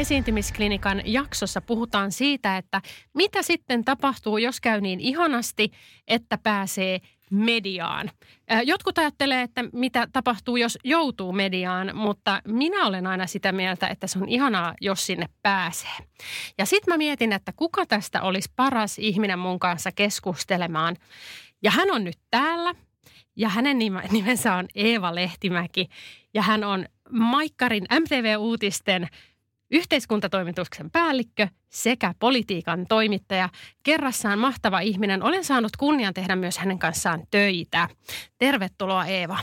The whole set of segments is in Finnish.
Esiintymisklinikan jaksossa puhutaan siitä, että mitä sitten tapahtuu, jos käy niin ihanasti, että pääsee mediaan. Jotkut ajattelee, että mitä tapahtuu, jos joutuu mediaan, mutta minä olen aina sitä mieltä, että se on ihanaa, jos sinne pääsee. Ja sitten mä mietin, että kuka tästä olisi paras ihminen mun kanssa keskustelemaan. Ja hän on nyt täällä ja hänen nimensä on Eeva Lehtimäki ja hän on Maikkarin MTV-uutisten yhteiskuntatoimituksen päällikkö sekä politiikan toimittaja. Kerrassaan mahtava ihminen. Olen saanut kunnian tehdä myös hänen kanssaan töitä. Tervetuloa Eeva.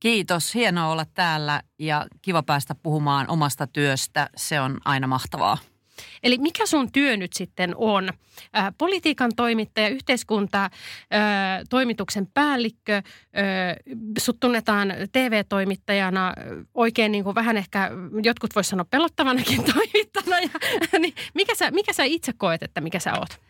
Kiitos, hienoa olla täällä ja kiva päästä puhumaan omasta työstä. Se on aina mahtavaa. Eli mikä sun työ nyt sitten on? Ää, politiikan toimittaja, yhteiskunta, ää, toimituksen päällikkö, ää, sut tunnetaan TV-toimittajana oikein niin kuin vähän ehkä, jotkut vois sanoa pelottavanakin toimittana. Ja, niin mikä, sä, mikä sä itse koet, että mikä sä oot?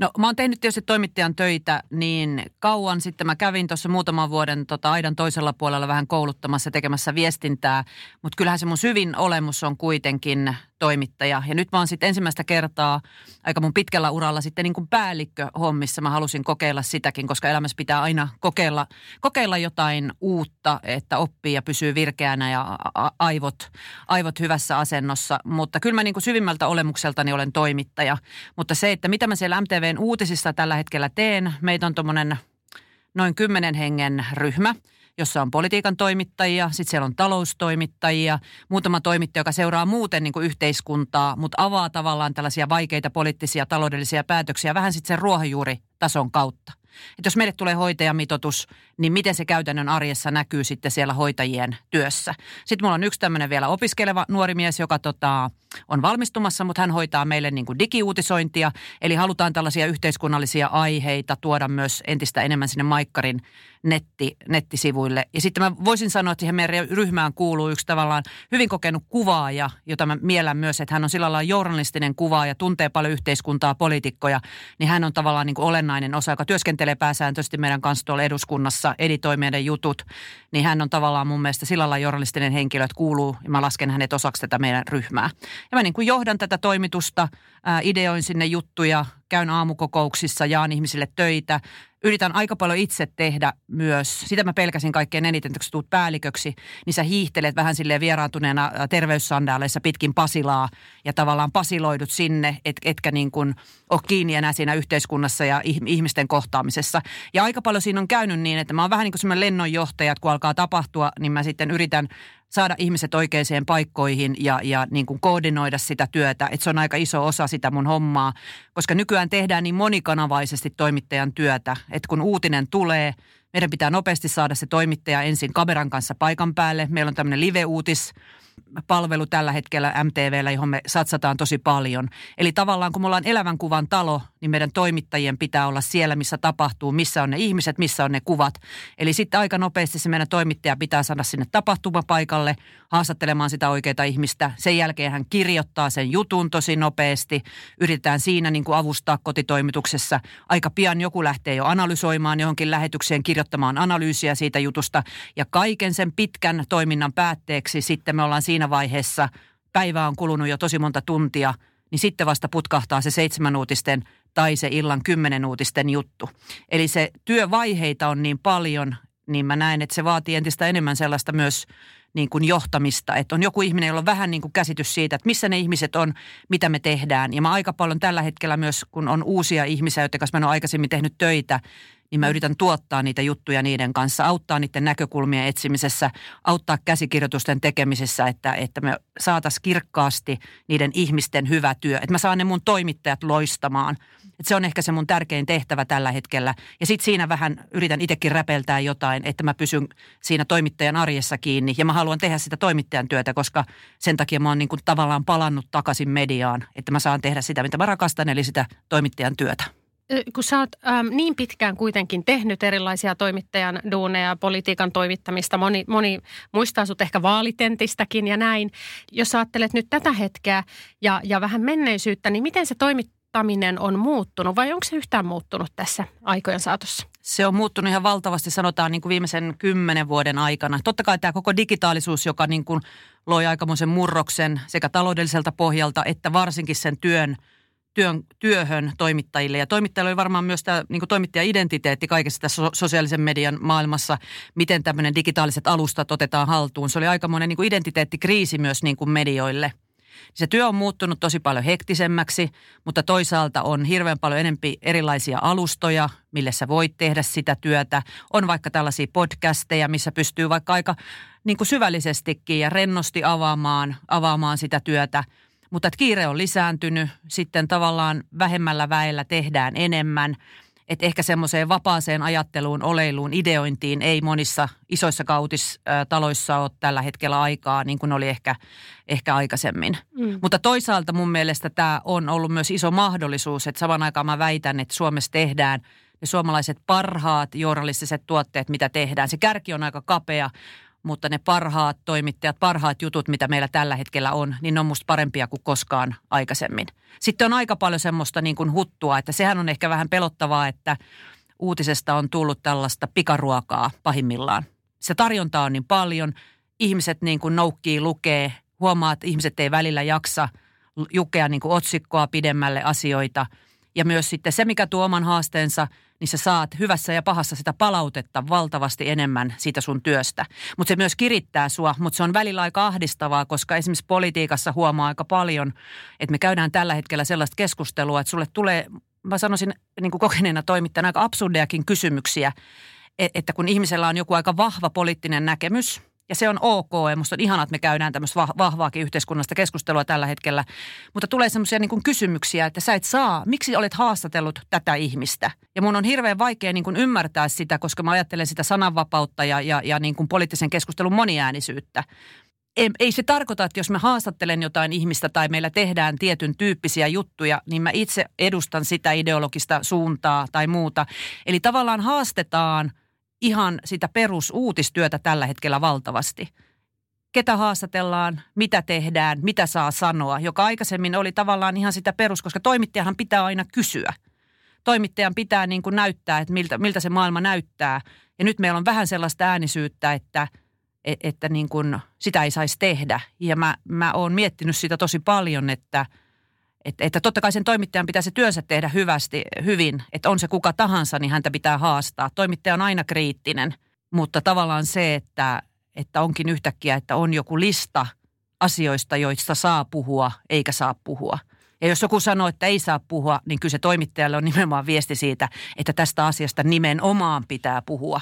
No mä oon tehnyt tietysti toimittajan töitä niin kauan. Sitten mä kävin tuossa muutaman vuoden tota, aidan toisella puolella vähän kouluttamassa tekemässä viestintää. Mutta kyllähän se mun syvin olemus on kuitenkin toimittaja. Ja nyt mä oon sitten ensimmäistä kertaa aika mun pitkällä uralla sitten niin kuin päällikköhommissa. Mä halusin kokeilla sitäkin, koska elämässä pitää aina kokeilla, kokeilla jotain uutta, että oppii ja pysyy virkeänä ja aivot, aivot hyvässä asennossa. Mutta kyllä mä niin kuin syvimmältä olemukseltani olen toimittaja. Mutta se, että mitä mä siellä MTVn uutisissa tällä hetkellä teen, meitä on tuommoinen noin kymmenen hengen ryhmä – jossa on politiikan toimittajia, sitten siellä on taloustoimittajia, muutama toimittaja, joka seuraa muuten niin kuin yhteiskuntaa, mutta avaa tavallaan tällaisia vaikeita poliittisia taloudellisia päätöksiä vähän sitten sen ruohonjuuritason kautta. Että jos meille tulee hoitajamitoitus, niin miten se käytännön arjessa näkyy sitten siellä hoitajien työssä. Sitten mulla on yksi tämmöinen vielä opiskeleva nuori mies, joka tota, on valmistumassa, mutta hän hoitaa meille niin kuin digiuutisointia. Eli halutaan tällaisia yhteiskunnallisia aiheita tuoda myös entistä enemmän sinne Maikkarin netti, nettisivuille. Ja sitten mä voisin sanoa, että siihen meidän ryhmään kuuluu yksi tavallaan hyvin kokenut kuvaaja, jota mä miellän myös, että hän on sillä lailla journalistinen kuvaaja, tuntee paljon yhteiskuntaa, poliitikkoja, niin hän on tavallaan niin kuin olennainen osa, joka työskentelee pääsääntöisesti meidän kanssa tuolla eduskunnassa, editoi meidän jutut, niin hän on tavallaan mun mielestä sillä lailla journalistinen henkilö, että kuuluu, ja mä lasken hänet osaksi tätä meidän ryhmää. Ja mä niin kuin johdan tätä toimitusta, ideoin sinne juttuja, käyn aamukokouksissa, jaan ihmisille töitä, yritän aika paljon itse tehdä myös. Sitä mä pelkäsin kaikkein eniten, kun sä tuut päälliköksi, niin sä hiihtelet vähän silleen vieraantuneena terveyssandaaleissa pitkin Pasilaa ja tavallaan pasiloidut sinne, et, etkä niin kuin ole kiinni enää siinä yhteiskunnassa ja ihmisten kohtaamisessa. Ja aika paljon siinä on käynyt niin, että mä oon vähän niin kuin semmoinen lennonjohtaja, että kun alkaa tapahtua, niin mä sitten yritän saada ihmiset oikeisiin paikkoihin ja, ja niin kuin koordinoida sitä työtä. Että se on aika iso osa sitä mun hommaa, koska nykyään tehdään niin monikanavaisesti toimittajan työtä, että kun uutinen tulee, meidän pitää nopeasti saada se toimittaja ensin kameran kanssa paikan päälle. Meillä on tämmöinen live-uutis palvelu tällä hetkellä MTVllä, johon me satsataan tosi paljon. Eli tavallaan kun me ollaan elävän kuvan talo, niin meidän toimittajien pitää olla siellä, missä tapahtuu, missä on ne ihmiset, missä on ne kuvat. Eli sitten aika nopeasti se meidän toimittaja pitää saada sinne tapahtumapaikalle haastattelemaan sitä oikeaa ihmistä. Sen jälkeen hän kirjoittaa sen jutun tosi nopeasti. Yritetään siinä niin kuin avustaa kotitoimituksessa. Aika pian joku lähtee jo analysoimaan johonkin lähetykseen, kirjoittamaan analyysiä siitä jutusta. Ja kaiken sen pitkän toiminnan päätteeksi sitten me ollaan siinä vaiheessa, päivä on kulunut jo tosi monta tuntia, niin sitten vasta putkahtaa se seitsemän uutisten tai se illan kymmenen uutisten juttu. Eli se työvaiheita on niin paljon, niin mä näen, että se vaatii entistä enemmän sellaista myös niin kuin johtamista. Että on joku ihminen, jolla on vähän niin kuin käsitys siitä, että missä ne ihmiset on, mitä me tehdään. Ja mä aika paljon tällä hetkellä myös, kun on uusia ihmisiä, joiden kanssa mä en ole aikaisemmin tehnyt töitä, niin mä yritän tuottaa niitä juttuja niiden kanssa, auttaa niiden näkökulmien etsimisessä, auttaa käsikirjoitusten tekemisessä, että, että me saataisiin kirkkaasti niiden ihmisten hyvä työ. Että mä saan ne mun toimittajat loistamaan. Että se on ehkä se mun tärkein tehtävä tällä hetkellä. Ja sitten siinä vähän yritän itsekin räpeltää jotain, että mä pysyn siinä toimittajan arjessa kiinni. Ja mä haluan tehdä sitä toimittajan työtä, koska sen takia mä oon niin kuin tavallaan palannut takaisin mediaan. Että mä saan tehdä sitä, mitä mä rakastan, eli sitä toimittajan työtä kun sä oot äm, niin pitkään kuitenkin tehnyt erilaisia toimittajan duuneja, politiikan toimittamista, moni, moni muistaa sut ehkä vaalitentistäkin ja näin. Jos ajattelet nyt tätä hetkeä ja, ja vähän menneisyyttä, niin miten se toimittaminen on muuttunut vai onko se yhtään muuttunut tässä aikojen saatossa? Se on muuttunut ihan valtavasti, sanotaan niin kuin viimeisen kymmenen vuoden aikana. Totta kai tämä koko digitaalisuus, joka niin kuin loi aikamoisen murroksen sekä taloudelliselta pohjalta että varsinkin sen työn – työn, työhön toimittajille. Ja toimittajilla oli varmaan myös tämä niin toimittaja-identiteetti kaikessa tässä so- sosiaalisen median maailmassa, miten tämmöinen digitaaliset alustat otetaan haltuun. Se oli aikamoinen niin kuin identiteettikriisi myös niin kuin medioille. Se työ on muuttunut tosi paljon hektisemmäksi, mutta toisaalta on hirveän paljon enempi erilaisia alustoja, millä sä voit tehdä sitä työtä. On vaikka tällaisia podcasteja, missä pystyy vaikka aika niin kuin syvällisestikin ja rennosti avaamaan, avaamaan sitä työtä – mutta kiire on lisääntynyt, sitten tavallaan vähemmällä väellä tehdään enemmän. Että ehkä semmoiseen vapaaseen ajatteluun, oleiluun, ideointiin ei monissa isoissa kautistaloissa ole tällä hetkellä aikaa, niin kuin oli ehkä, ehkä aikaisemmin. Mm. Mutta toisaalta mun mielestä tämä on ollut myös iso mahdollisuus, että saman aikaan mä väitän, että Suomessa tehdään ne suomalaiset parhaat journalistiset tuotteet, mitä tehdään. Se kärki on aika kapea, mutta ne parhaat toimittajat, parhaat jutut, mitä meillä tällä hetkellä on, niin ne on musta parempia kuin koskaan aikaisemmin. Sitten on aika paljon semmoista niin kuin huttua, että sehän on ehkä vähän pelottavaa, että uutisesta on tullut tällaista pikaruokaa pahimmillaan. Se tarjonta on niin paljon, ihmiset niin kuin noukkii, lukee, huomaa, että ihmiset ei välillä jaksa jukea niin kuin otsikkoa pidemmälle asioita. Ja myös sitten se, mikä tuo oman haasteensa – niin sä saat hyvässä ja pahassa sitä palautetta valtavasti enemmän siitä sun työstä. Mutta se myös kirittää sua, mutta se on välillä aika ahdistavaa, koska esimerkiksi politiikassa huomaa aika paljon, että me käydään tällä hetkellä sellaista keskustelua, että sulle tulee, mä sanoisin niin kuin kokeneena toimittajana aika absurdeakin kysymyksiä, e-, että kun ihmisellä on joku aika vahva poliittinen näkemys – ja se on ok ja musta on ihanaa, että me käydään tämmöistä vahvaakin yhteiskunnallista keskustelua tällä hetkellä. Mutta tulee semmoisia niin kysymyksiä, että sä et saa, miksi olet haastatellut tätä ihmistä? Ja mun on hirveän vaikea niin ymmärtää sitä, koska mä ajattelen sitä sananvapautta ja, ja, ja niin poliittisen keskustelun moniäänisyyttä. Ei, ei se tarkoita, että jos mä haastattelen jotain ihmistä tai meillä tehdään tietyn tyyppisiä juttuja, niin mä itse edustan sitä ideologista suuntaa tai muuta. Eli tavallaan haastetaan – ihan sitä perusuutistyötä tällä hetkellä valtavasti. Ketä haastatellaan, mitä tehdään, mitä saa sanoa, joka aikaisemmin oli tavallaan ihan sitä perus, koska toimittajahan pitää aina kysyä. Toimittajan pitää niin kuin näyttää, että miltä, miltä se maailma näyttää. Ja nyt meillä on vähän sellaista äänisyyttä, että, e, että niin kuin sitä ei saisi tehdä. Ja mä, mä oon miettinyt sitä tosi paljon, että – että, että totta kai sen toimittajan pitää se työnsä tehdä hyvästi, hyvin, että on se kuka tahansa, niin häntä pitää haastaa. Toimittaja on aina kriittinen, mutta tavallaan se, että, että onkin yhtäkkiä, että on joku lista asioista, joista saa puhua eikä saa puhua. Ja jos joku sanoo, että ei saa puhua, niin kyllä se toimittajalle on nimenomaan viesti siitä, että tästä asiasta nimenomaan pitää puhua.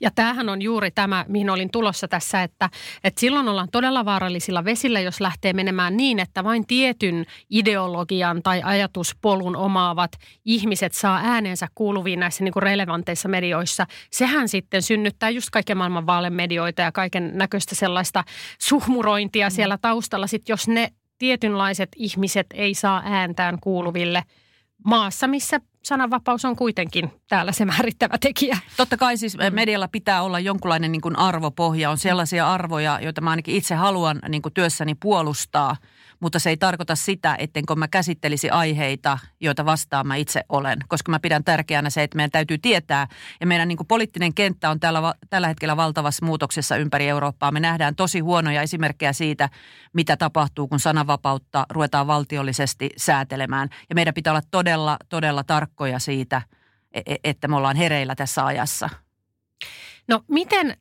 Ja tämähän on juuri tämä, mihin olin tulossa tässä, että, että silloin ollaan todella vaarallisilla vesillä, jos lähtee menemään niin, että vain tietyn ideologian tai ajatuspolun omaavat ihmiset saa äänensä kuuluviin näissä niin kuin relevanteissa medioissa. Sehän sitten synnyttää just kaiken maailman vaalemedioita ja kaiken näköistä sellaista suhmurointia mm. siellä taustalla. Sitten jos ne tietynlaiset ihmiset ei saa ääntään kuuluville maassa, missä sananvapaus on kuitenkin täällä se määrittävä tekijä. Totta kai siis mm. medialla pitää olla jonkunlainen niin kuin arvopohja. On sellaisia arvoja, joita mä ainakin itse haluan niin kuin työssäni puolustaa – mutta se ei tarkoita sitä, ettenkö mä käsittelisi aiheita, joita vastaan mä itse olen, koska mä pidän tärkeänä se, että meidän täytyy tietää, ja meidän niin kuin poliittinen kenttä on tällä, tällä hetkellä valtavassa muutoksessa ympäri Eurooppaa. Me nähdään tosi huonoja esimerkkejä siitä, mitä tapahtuu, kun sananvapautta ruvetaan valtiollisesti säätelemään, ja meidän pitää olla todella, todella tarkkoja siitä, e, e, että me ollaan hereillä tässä ajassa. No miten,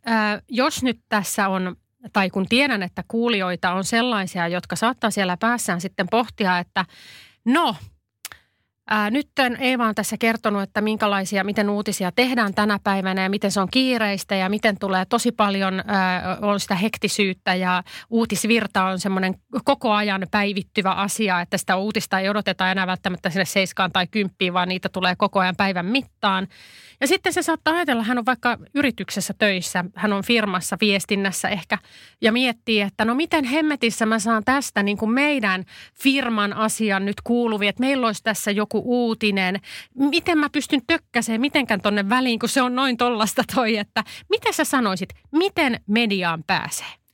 jos nyt tässä on tai kun tiedän, että kuulijoita on sellaisia, jotka saattaa siellä päässään sitten pohtia, että no, Ää, nyt Eeva on tässä kertonut, että minkälaisia, miten uutisia tehdään tänä päivänä ja miten se on kiireistä ja miten tulee tosi paljon ää, on sitä hektisyyttä ja uutisvirta on semmoinen koko ajan päivittyvä asia, että sitä uutista ei odoteta enää välttämättä sinne seiskaan tai kymppiin, vaan niitä tulee koko ajan päivän mittaan. Ja sitten se saattaa ajatella, hän on vaikka yrityksessä töissä, hän on firmassa viestinnässä ehkä ja miettii, että no miten hemmetissä mä saan tästä niin kuin meidän firman asian nyt kuuluvia, että meillä olisi tässä joku uutinen. Miten mä pystyn tökkäseen mitenkään tonne väliin, kun se on noin tollasta toi, että mitä sä sanoisit, miten mediaan pääsee?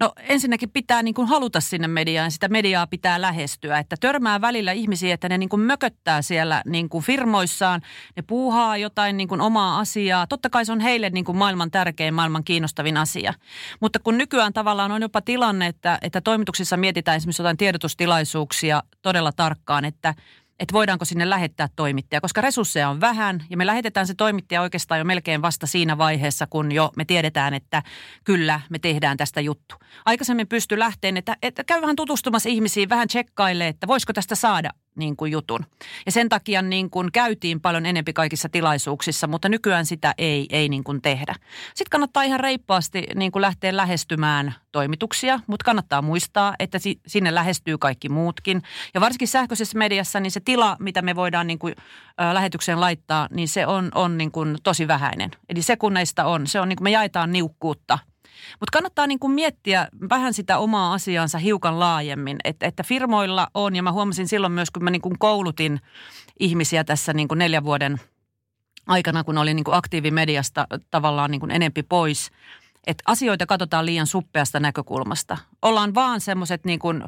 No ensinnäkin pitää niin kuin haluta sinne mediaan, sitä mediaa pitää lähestyä. Että törmää välillä ihmisiä, että ne niin kuin mököttää siellä niin kuin firmoissaan, ne puuhaa jotain niin kuin omaa asiaa. Totta kai se on heille niin kuin maailman tärkein, maailman kiinnostavin asia. Mutta kun nykyään tavallaan on jopa tilanne, että, että toimituksissa mietitään esimerkiksi jotain tiedotustilaisuuksia todella tarkkaan, että – että voidaanko sinne lähettää toimittaja, koska resursseja on vähän ja me lähetetään se toimittaja oikeastaan jo melkein vasta siinä vaiheessa, kun jo me tiedetään, että kyllä me tehdään tästä juttu. Aikaisemmin pysty lähteen, että, että käy vähän tutustumassa ihmisiin, vähän tsekkaille, että voisiko tästä saada niin kuin jutun. Ja sen takia niin kuin käytiin paljon enempi kaikissa tilaisuuksissa, mutta nykyään sitä ei, ei niin kuin tehdä. Sitten kannattaa ihan reippaasti niin kuin lähteä lähestymään toimituksia, mutta kannattaa muistaa, että sinne lähestyy kaikki muutkin. Ja varsinkin sähköisessä mediassa, niin se tila, mitä me voidaan niin kuin, ä, lähetykseen laittaa, niin se on, on niin kuin tosi vähäinen. Eli sekunneista on, se on niin kuin me jaetaan niukkuutta – mutta kannattaa niin kuin miettiä vähän sitä omaa asiansa hiukan laajemmin, että, että firmoilla on, ja mä huomasin silloin myös, kun mä niin kuin koulutin ihmisiä tässä niin kuin neljän vuoden aikana, kun olin niin kuin aktiivimediasta tavallaan niin kuin enempi pois, että asioita katsotaan liian suppeasta näkökulmasta. Ollaan vaan semmoiset niin kuin,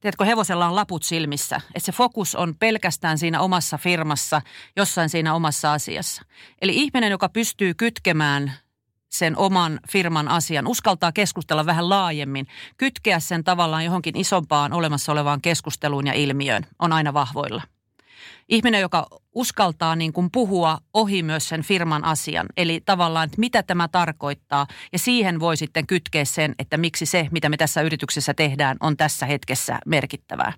tiedätkö, hevosella on laput silmissä. Että se fokus on pelkästään siinä omassa firmassa, jossain siinä omassa asiassa. Eli ihminen, joka pystyy kytkemään sen oman firman asian, uskaltaa keskustella vähän laajemmin, kytkeä sen tavallaan johonkin isompaan olemassa olevaan keskusteluun ja ilmiöön, on aina vahvoilla. Ihminen, joka uskaltaa niin kuin puhua ohi myös sen firman asian, eli tavallaan, että mitä tämä tarkoittaa, ja siihen voi sitten kytkeä sen, että miksi se, mitä me tässä yrityksessä tehdään, on tässä hetkessä merkittävää.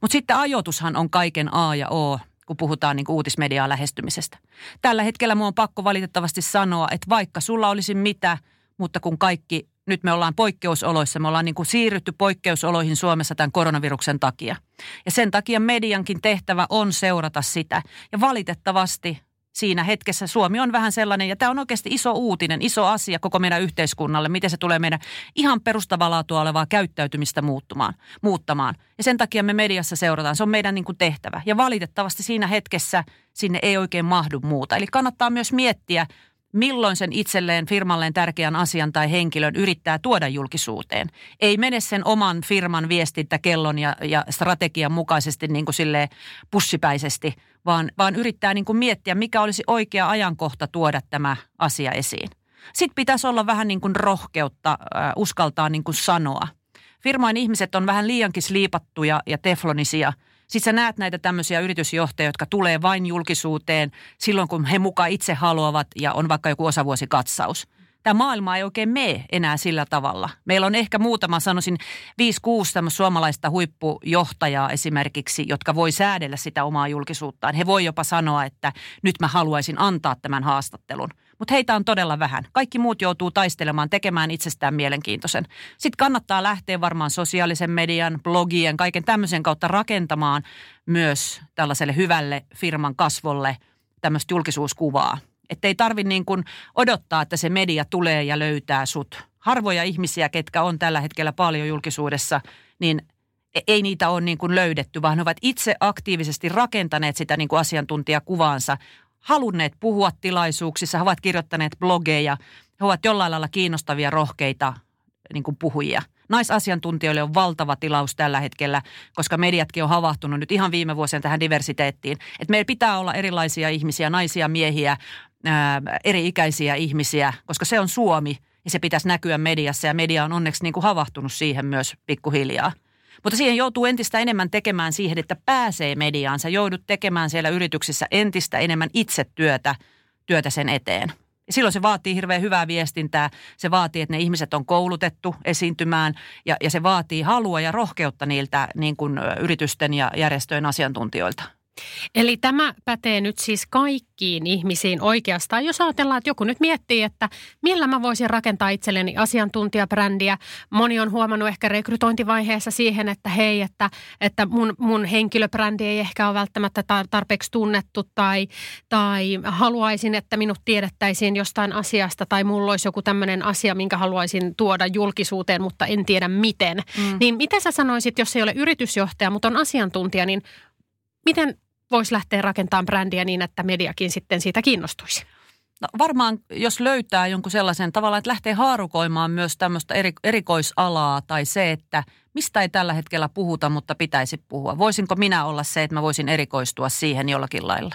Mutta sitten ajoitushan on kaiken A ja O kun puhutaan niin uutismediaa lähestymisestä. Tällä hetkellä minun on pakko valitettavasti sanoa, että vaikka sulla olisi mitä, mutta kun kaikki, nyt me ollaan poikkeusoloissa, me ollaan niin kuin siirrytty poikkeusoloihin Suomessa tämän koronaviruksen takia. Ja sen takia mediankin tehtävä on seurata sitä. Ja valitettavasti siinä hetkessä Suomi on vähän sellainen, ja tämä on oikeasti iso uutinen, iso asia koko meidän yhteiskunnalle, miten se tulee meidän ihan perustavaa laatua olevaa käyttäytymistä muuttumaan, muuttamaan. Ja sen takia me mediassa seurataan, se on meidän niin kuin tehtävä. Ja valitettavasti siinä hetkessä sinne ei oikein mahdu muuta. Eli kannattaa myös miettiä, milloin sen itselleen firmalleen tärkeän asian tai henkilön yrittää tuoda julkisuuteen. Ei mene sen oman firman viestintäkellon ja, ja strategian mukaisesti niin kuin silleen pussipäisesti, vaan, vaan yrittää niin kuin miettiä, mikä olisi oikea ajankohta tuoda tämä asia esiin. Sitten pitäisi olla vähän niin kuin rohkeutta äh, uskaltaa niin kuin sanoa. Firmojen ihmiset on vähän liiankin sliipattuja ja teflonisia – sitten sä näet näitä tämmöisiä yritysjohtajia, jotka tulee vain julkisuuteen silloin, kun he mukaan itse haluavat ja on vaikka joku osavuosikatsaus. Tämä maailma ei oikein mene enää sillä tavalla. Meillä on ehkä muutama, sanoisin, 5-6 suomalaista huippujohtajaa esimerkiksi, jotka voi säädellä sitä omaa julkisuuttaan. He voi jopa sanoa, että nyt mä haluaisin antaa tämän haastattelun – mutta heitä on todella vähän. Kaikki muut joutuu taistelemaan, tekemään itsestään mielenkiintoisen. Sitten kannattaa lähteä varmaan sosiaalisen median, blogien, kaiken tämmöisen kautta rakentamaan myös tällaiselle hyvälle firman kasvolle tämmöistä julkisuuskuvaa. Että ei tarvi niin kuin odottaa, että se media tulee ja löytää sut. Harvoja ihmisiä, ketkä on tällä hetkellä paljon julkisuudessa, niin e- ei niitä ole niin kuin löydetty, vaan he ovat itse aktiivisesti rakentaneet sitä niin kuin asiantuntijakuvaansa halunneet puhua tilaisuuksissa, he ovat kirjoittaneet blogeja, he ovat jollain lailla kiinnostavia, rohkeita niin kuin puhujia. Naisasiantuntijoille on valtava tilaus tällä hetkellä, koska mediatkin on havahtunut nyt ihan viime vuosien tähän diversiteettiin. Että meillä pitää olla erilaisia ihmisiä, naisia, miehiä, eri-ikäisiä ihmisiä, koska se on Suomi ja se pitäisi näkyä mediassa ja media on onneksi niin kuin havahtunut siihen myös pikkuhiljaa. Mutta siihen joutuu entistä enemmän tekemään siihen, että pääsee mediaan. Sä joudut tekemään siellä yrityksissä entistä enemmän itse työtä, työtä sen eteen. Ja silloin se vaatii hirveän hyvää viestintää. Se vaatii, että ne ihmiset on koulutettu esiintymään ja, ja se vaatii halua ja rohkeutta niiltä niin kuin yritysten ja järjestöjen asiantuntijoilta. Eli tämä pätee nyt siis kaikkiin ihmisiin oikeastaan. Jos ajatellaan, että joku nyt miettii, että millä mä voisin rakentaa itselleni asiantuntijabrändiä. Moni on huomannut ehkä rekrytointivaiheessa siihen, että hei, että, että mun, mun henkilöbrändi ei ehkä ole välttämättä tarpeeksi tunnettu tai, tai haluaisin, että minut tiedettäisiin jostain asiasta tai mulla olisi joku tämmöinen asia, minkä haluaisin tuoda julkisuuteen, mutta en tiedä miten. Mm. Niin miten sä sanoisit, jos ei ole yritysjohtaja, mutta on asiantuntija, niin miten voisi lähteä rakentamaan brändiä niin, että mediakin sitten siitä kiinnostuisi? No varmaan, jos löytää jonkun sellaisen tavalla, että lähtee haarukoimaan myös tämmöistä eri, erikoisalaa tai se, että mistä ei tällä hetkellä puhuta, mutta pitäisi puhua. Voisinko minä olla se, että mä voisin erikoistua siihen jollakin lailla?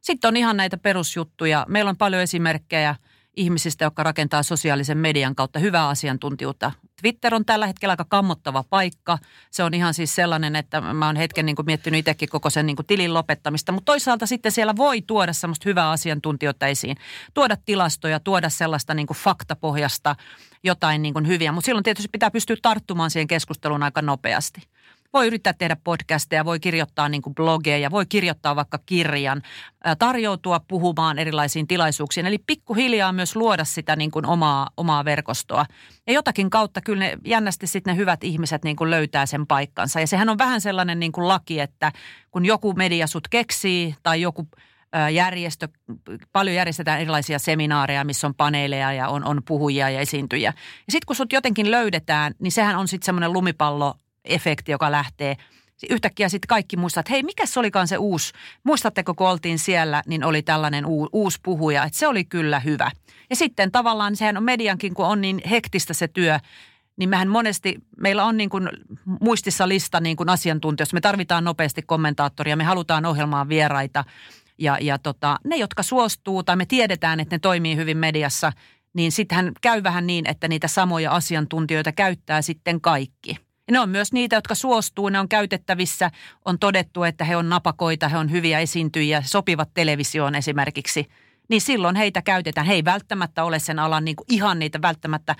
Sitten on ihan näitä perusjuttuja. Meillä on paljon esimerkkejä – ihmisistä, jotka rakentaa sosiaalisen median kautta hyvää asiantuntijuutta. Twitter on tällä hetkellä aika kammottava paikka. Se on ihan siis sellainen, että mä oon hetken niin kuin miettinyt itsekin koko sen niin kuin tilin lopettamista. Mutta toisaalta sitten siellä voi tuoda semmoista hyvää asiantuntijoita esiin. Tuoda tilastoja, tuoda sellaista niin kuin faktapohjasta jotain niin kuin hyviä. Mutta silloin tietysti pitää pystyä tarttumaan siihen keskusteluun aika nopeasti. Voi yrittää tehdä podcasteja, voi kirjoittaa niin kuin blogeja, voi kirjoittaa vaikka kirjan, tarjoutua puhumaan erilaisiin tilaisuuksiin. Eli pikkuhiljaa myös luoda sitä niin kuin omaa, omaa verkostoa. Ja jotakin kautta kyllä ne, jännästi sitten ne hyvät ihmiset niin kuin löytää sen paikkansa. Ja sehän on vähän sellainen niin kuin laki, että kun joku media sut keksii tai joku järjestö, paljon järjestetään erilaisia seminaareja, missä on paneeleja ja on, on puhujia ja esiintyjä. Ja sitten kun sut jotenkin löydetään, niin sehän on sitten semmoinen lumipallo efekti, joka lähtee. Yhtäkkiä sitten kaikki muistaa, että hei, mikä se olikaan se uusi, muistatteko kun oltiin siellä, niin oli tällainen uu, uusi puhuja, että se oli kyllä hyvä. Ja sitten tavallaan sehän on mediankin, kun on niin hektistä se työ, niin mehän monesti, meillä on niin kuin muistissa lista niin kuin asiantuntijoista, me tarvitaan nopeasti kommentaattoria, me halutaan ohjelmaan vieraita. Ja, ja tota, ne, jotka suostuu tai me tiedetään, että ne toimii hyvin mediassa, niin sittenhän käy vähän niin, että niitä samoja asiantuntijoita käyttää sitten kaikki – ja ne on myös niitä, jotka suostuu, ne on käytettävissä. On todettu, että he on napakoita, he on hyviä esiintyjiä, sopivat televisioon esimerkiksi. Niin silloin heitä käytetään. He ei välttämättä ole sen alan niin kuin ihan niitä välttämättä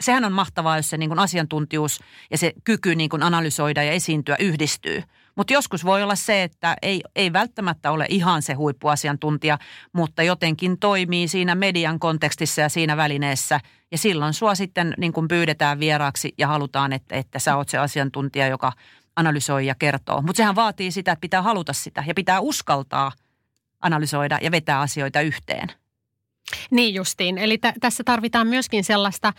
sehän on mahtavaa, jos se niin kuin asiantuntijuus ja se kyky niin kuin analysoida ja esiintyä yhdistyy. Mutta joskus voi olla se, että ei, ei välttämättä ole ihan se huippuasiantuntija, mutta jotenkin toimii siinä median kontekstissa ja siinä välineessä. Ja silloin sua sitten niin kuin pyydetään vieraaksi ja halutaan, että, että sä oot se asiantuntija, joka analysoi ja kertoo. Mutta sehän vaatii sitä, että pitää haluta sitä ja pitää uskaltaa analysoida ja vetää asioita yhteen. Niin justiin. Eli t- tässä tarvitaan myöskin sellaista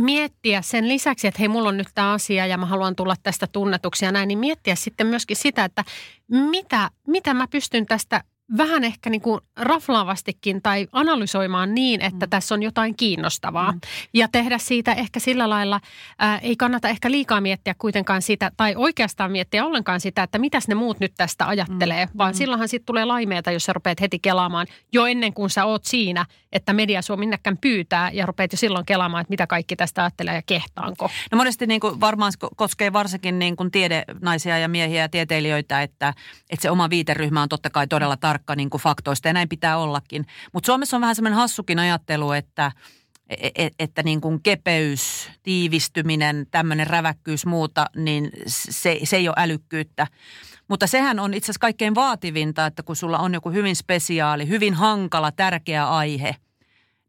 miettiä sen lisäksi, että hei, mulla on nyt tämä asia ja mä haluan tulla tästä tunnetuksi ja näin, niin miettiä sitten myöskin sitä, että mitä, mitä mä pystyn tästä vähän ehkä niin kuin raflaavastikin tai analysoimaan niin, että mm. tässä on jotain kiinnostavaa. Mm. Ja tehdä siitä ehkä sillä lailla, ää, ei kannata ehkä liikaa miettiä kuitenkaan sitä, tai oikeastaan miettiä ollenkaan sitä, että mitäs ne muut nyt tästä ajattelee. Mm. Vaan mm. silloinhan sitten tulee laimeeta, jos sä rupeat heti kelaamaan jo ennen kuin sä oot siinä, että media sua minnekään pyytää ja rupeat jo silloin kelaamaan, että mitä kaikki tästä ajattelee ja kehtaanko. No monesti niin kuin varmaan koskee varsinkin niin kuin tiedenaisia ja miehiä ja tieteilijöitä, että, että se oma viiteryhmä on totta kai todella tarkka tarkka niin kuin faktoista ja näin pitää ollakin. Mutta Suomessa on vähän semmoinen hassukin ajattelu, että et, e, että niin kuin kepeys, tiivistyminen, tämmöinen räväkkyys muuta, niin se, se ei ole älykkyyttä. Mutta sehän on itse asiassa kaikkein vaativinta, että kun sulla on joku hyvin spesiaali, hyvin hankala, tärkeä aihe –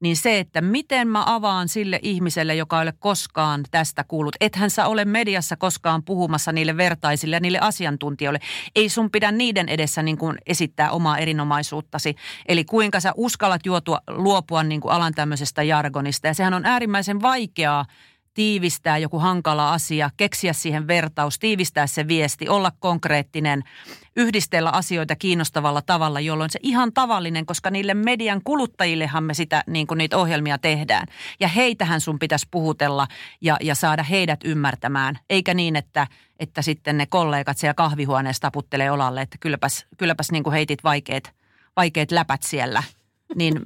niin se, että miten mä avaan sille ihmiselle, joka ei ole koskaan tästä kuullut. Ethän sä ole mediassa koskaan puhumassa niille vertaisille ja niille asiantuntijoille. Ei sun pidä niiden edessä niin kuin esittää omaa erinomaisuuttasi. Eli kuinka sä uskallat juotua, luopua niin kuin alan tämmöisestä jargonista. Ja sehän on äärimmäisen vaikeaa tiivistää joku hankala asia, keksiä siihen vertaus, tiivistää se viesti, olla konkreettinen, yhdistellä asioita kiinnostavalla tavalla, jolloin se ihan tavallinen, koska niille median kuluttajillehan me sitä, niin kuin niitä ohjelmia tehdään. Ja heitähän sun pitäisi puhutella ja, ja saada heidät ymmärtämään, eikä niin, että, että sitten ne kollegat siellä kahvihuoneessa taputtelee olalle, että kylläpäs, kylläpäs niin kuin heitit vaikeat, vaikeat läpät siellä – niin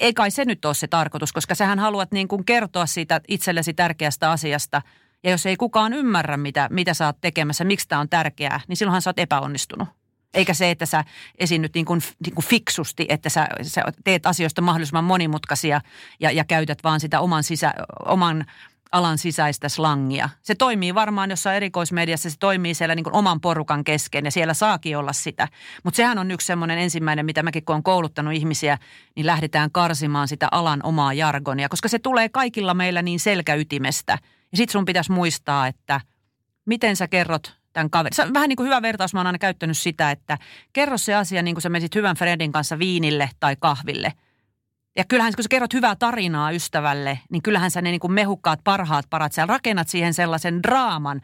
ei kai se nyt ole se tarkoitus, koska sähän haluat niin kuin kertoa siitä itsellesi tärkeästä asiasta. Ja jos ei kukaan ymmärrä, mitä, mitä sä oot tekemässä, miksi tämä on tärkeää, niin silloinhan sä oot epäonnistunut. Eikä se, että sä esiinnyt niin kuin, niin kuin fiksusti, että sä, sä teet asioista mahdollisimman monimutkaisia ja, ja käytät vaan sitä oman, sisä, oman alan sisäistä slangia. Se toimii varmaan jossain erikoismediassa, se toimii siellä niin oman porukan kesken ja siellä saakin olla sitä. Mutta sehän on yksi semmoinen ensimmäinen, mitä mäkin kun olen kouluttanut ihmisiä, niin lähdetään karsimaan sitä alan omaa jargonia, koska se tulee kaikilla meillä niin selkäytimestä. Ja sit sun pitäisi muistaa, että miten sä kerrot tämän kaverin. Vähän niin kuin hyvä vertaus, mä oon aina käyttänyt sitä, että kerro se asia niin kuin sä menisit hyvän Fredin kanssa viinille tai kahville – ja kyllähän kun sä kerrot hyvää tarinaa ystävälle, niin kyllähän sä ne niin kuin mehukkaat parhaat parat siellä rakennat siihen sellaisen draaman,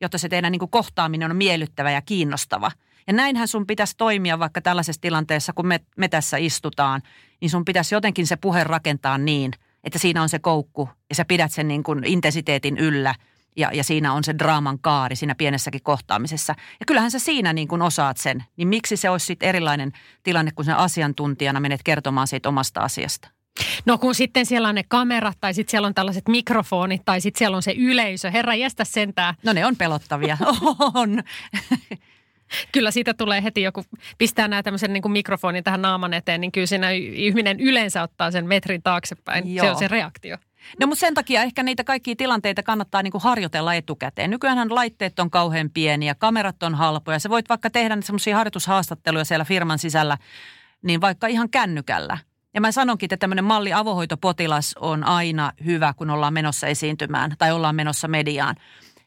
jotta se teidän niin kuin kohtaaminen on miellyttävä ja kiinnostava. Ja näinhän sun pitäisi toimia vaikka tällaisessa tilanteessa, kun me, me tässä istutaan, niin sun pitäisi jotenkin se puhe rakentaa niin, että siinä on se koukku ja sä pidät sen niin kuin intensiteetin yllä – ja, ja siinä on se draaman kaari siinä pienessäkin kohtaamisessa. Ja kyllähän sä siinä niin kuin osaat sen, niin miksi se olisi sitten erilainen tilanne, kun sen asiantuntijana menet kertomaan siitä omasta asiasta? No kun sitten siellä on ne kamerat tai sitten siellä on tällaiset mikrofonit tai sitten siellä on se yleisö. Herra jästä sentää. No ne on pelottavia. on. Kyllä siitä tulee heti joku, pistää nämä tämmöisen niin kuin mikrofonin tähän naaman eteen, niin kyllä siinä ihminen yleensä ottaa sen metrin taaksepäin. Joo. Se on se reaktio. No mutta sen takia ehkä niitä kaikkia tilanteita kannattaa niin kuin harjoitella etukäteen. Nykyään laitteet on kauhean pieniä, kamerat on halpoja. Sä voit vaikka tehdä semmoisia harjoitushaastatteluja siellä firman sisällä, niin vaikka ihan kännykällä. Ja mä sanonkin, että tämmöinen malli avohoitopotilas on aina hyvä, kun ollaan menossa esiintymään tai ollaan menossa mediaan.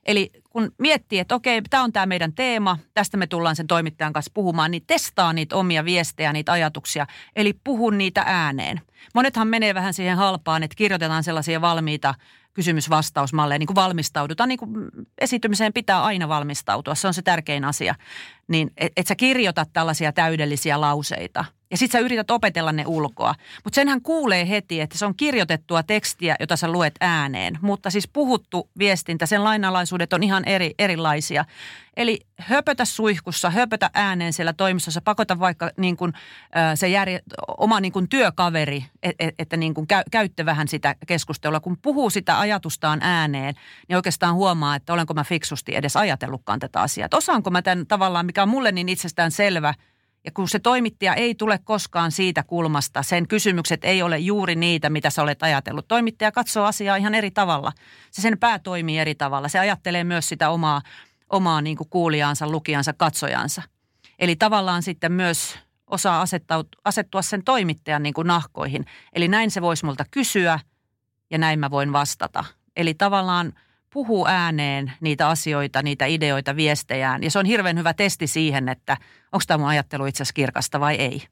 Eli kun miettii, että okei, tämä on tämä meidän teema, tästä me tullaan sen toimittajan kanssa puhumaan, niin testaa niitä omia viestejä, niitä ajatuksia, eli puhu niitä ääneen. Monethan menee vähän siihen halpaan, että kirjoitetaan sellaisia valmiita kysymysvastausmalleja, niin kuin valmistaudutaan, niin kuin esiintymiseen pitää aina valmistautua, se on se tärkein asia. Niin et, et sä kirjoitat tällaisia täydellisiä lauseita – ja sit sä yrität opetella ne ulkoa. Mutta senhän kuulee heti, että se on kirjoitettua tekstiä, jota sä luet ääneen. Mutta siis puhuttu viestintä, sen lainalaisuudet on ihan eri, erilaisia. Eli höpötä suihkussa, höpötä ääneen siellä toimistossa, pakota vaikka niin kuin, se järje, oma niin kuin työkaveri, et, et, että niin kuin käy, käytte vähän sitä keskustelua. Kun puhuu sitä ajatustaan ääneen, niin oikeastaan huomaa, että olenko mä fiksusti edes ajatellutkaan tätä asiaa. Että osaanko mä tämän tavallaan, mikä on mulle niin itsestään selvä – ja kun se toimittaja ei tule koskaan siitä kulmasta, sen kysymykset ei ole juuri niitä, mitä sä olet ajatellut. Toimittaja katsoo asiaa ihan eri tavalla. Se sen pää toimii eri tavalla. Se ajattelee myös sitä omaa, omaa niin kuin kuulijaansa, lukijansa, katsojansa. Eli tavallaan sitten myös osaa asettua sen toimittajan niin kuin nahkoihin. Eli näin se voisi multa kysyä ja näin mä voin vastata. Eli tavallaan – puhuu ääneen niitä asioita, niitä ideoita, viestejään. Ja se on hirveän hyvä testi siihen, että onko tämä mun ajattelu itse asiassa kirkasta vai ei.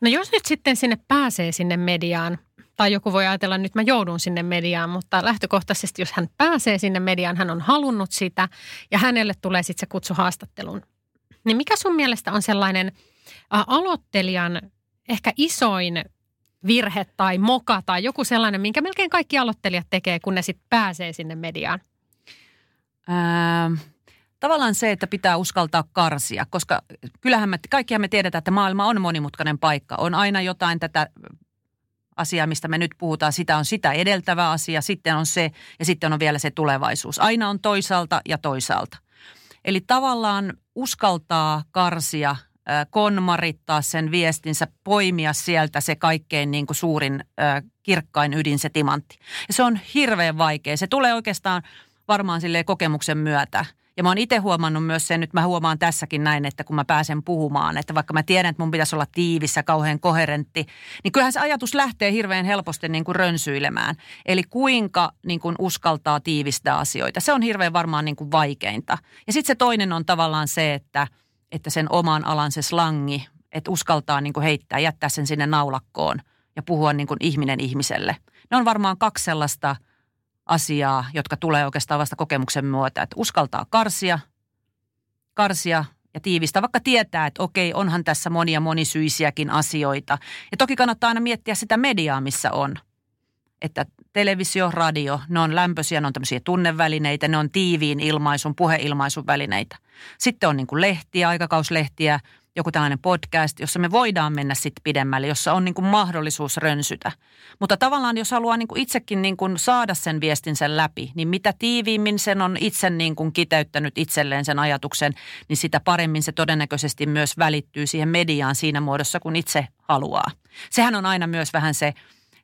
No jos nyt sitten sinne pääsee sinne mediaan, tai joku voi ajatella, että nyt mä joudun sinne mediaan, mutta lähtökohtaisesti jos hän pääsee sinne mediaan, hän on halunnut sitä ja hänelle tulee sitten se kutsu haastatteluun. Niin mikä sun mielestä on sellainen aloittelijan ehkä isoin virhe tai moka tai joku sellainen, minkä melkein kaikki aloittelijat tekee, kun ne sitten pääsee sinne mediaan? Ää, tavallaan se, että pitää uskaltaa karsia, koska kyllähän me, kaikkihan me tiedetään, että maailma on monimutkainen paikka. On aina jotain tätä asiaa, mistä me nyt puhutaan, sitä on sitä edeltävä asia, sitten on se ja sitten on vielä se tulevaisuus. Aina on toisaalta ja toisaalta. Eli tavallaan uskaltaa karsia konmarittaa sen viestinsä, poimia sieltä se kaikkein niin kuin suurin kirkkain ydin, se timantti. Ja se on hirveän vaikea. Se tulee oikeastaan varmaan sille kokemuksen myötä. Ja mä oon itse huomannut myös sen, nyt mä huomaan tässäkin näin, että kun mä pääsen puhumaan, että vaikka mä tiedän, että mun pitäisi olla tiivissä, kauhean koherentti, niin kyllähän se ajatus lähtee hirveän helposti niin kuin rönsyilemään. Eli kuinka niin kuin uskaltaa tiivistää asioita. Se on hirveän varmaan niin kuin vaikeinta. Ja sitten se toinen on tavallaan se, että – että sen oman alan se slangi, että uskaltaa niin kuin heittää, jättää sen sinne naulakkoon ja puhua niin kuin ihminen ihmiselle. Ne on varmaan kaksi sellaista asiaa, jotka tulee oikeastaan vasta kokemuksen myötä, että uskaltaa karsia, karsia ja tiivistää, vaikka tietää, että okei, onhan tässä monia monisyisiäkin asioita. Ja toki kannattaa aina miettiä sitä mediaa, missä on. Että televisio, radio, ne on lämpöisiä, ne on tämmöisiä tunnevälineitä, ne on tiiviin ilmaisun, puheilmaisun välineitä. Sitten on niin kuin lehtiä, aikakauslehtiä, joku tällainen podcast, jossa me voidaan mennä sitten pidemmälle, jossa on niin kuin mahdollisuus rönsytä. Mutta tavallaan jos haluaa niin kuin itsekin niin kuin saada sen viestin sen läpi, niin mitä tiiviimmin sen on itse niin kuin kiteyttänyt itselleen sen ajatuksen, niin sitä paremmin se todennäköisesti myös välittyy siihen mediaan siinä muodossa, kun itse haluaa. Sehän on aina myös vähän se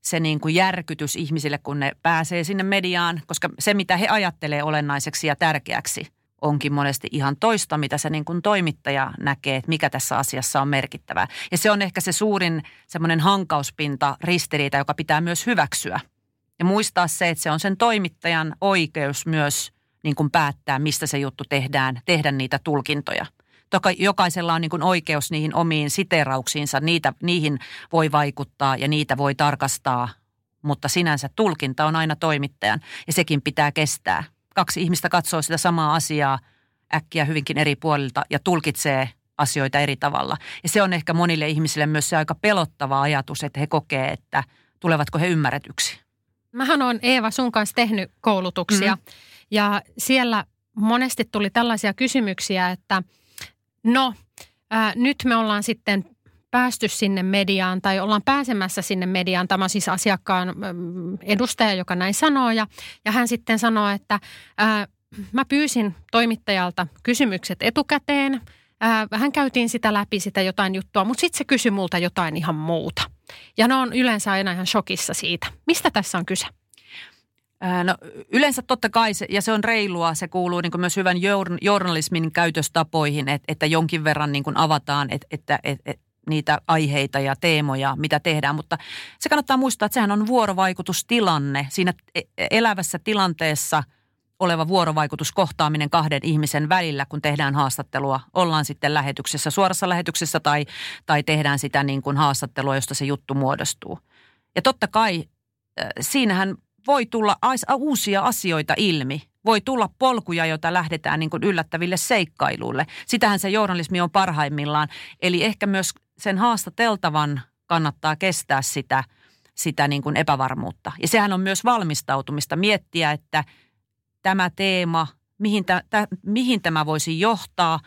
se niin kuin järkytys ihmisille, kun ne pääsee sinne mediaan, koska se, mitä he ajattelee olennaiseksi ja tärkeäksi, onkin monesti ihan toista, mitä se niin kuin toimittaja näkee, että mikä tässä asiassa on merkittävää. Ja se on ehkä se suurin semmoinen hankauspinta, ristiriita, joka pitää myös hyväksyä. Ja muistaa se, että se on sen toimittajan oikeus myös niin kuin päättää, mistä se juttu tehdään, tehdä niitä tulkintoja – Toka jokaisella on niin kuin oikeus niihin omiin siterauksiinsa, niitä, niihin voi vaikuttaa ja niitä voi tarkastaa, mutta sinänsä tulkinta on aina toimittajan ja sekin pitää kestää. Kaksi ihmistä katsoo sitä samaa asiaa äkkiä hyvinkin eri puolilta ja tulkitsee asioita eri tavalla. Ja se on ehkä monille ihmisille myös se aika pelottava ajatus, että he kokee, että tulevatko he ymmärretyksi. Mähän on Eeva sun kanssa tehnyt koulutuksia mm-hmm. ja siellä monesti tuli tällaisia kysymyksiä, että – No, ää, nyt me ollaan sitten päästy sinne mediaan tai ollaan pääsemässä sinne mediaan. Tämä on siis asiakkaan edustaja, joka näin sanoo ja, ja hän sitten sanoo, että ää, mä pyysin toimittajalta kysymykset etukäteen. Ää, hän käytiin sitä läpi, sitä jotain juttua, mutta sitten se kysyi multa jotain ihan muuta. Ja ne on yleensä aina ihan shokissa siitä. Mistä tässä on kyse? No yleensä totta kai, se, ja se on reilua, se kuuluu niin myös hyvän journalismin käytöstapoihin, että, että jonkin verran niin avataan, että, että, että, niitä aiheita ja teemoja, mitä tehdään. Mutta se kannattaa muistaa, että sehän on vuorovaikutustilanne. Siinä e, elävässä tilanteessa oleva vuorovaikutuskohtaaminen kahden ihmisen välillä, kun tehdään haastattelua. Ollaan sitten lähetyksessä, suorassa lähetyksessä tai, tai tehdään sitä niin kuin haastattelua, josta se juttu muodostuu. Ja totta kai siinähän voi tulla uusia asioita ilmi. Voi tulla polkuja, joita lähdetään niin kuin yllättäville seikkailuille. Sitähän se journalismi on parhaimmillaan. Eli ehkä myös sen haastateltavan kannattaa kestää sitä, sitä niin kuin epävarmuutta. Ja sehän on myös valmistautumista miettiä, että tämä teema, mihin, tä, tä, mihin tämä voisi johtaa,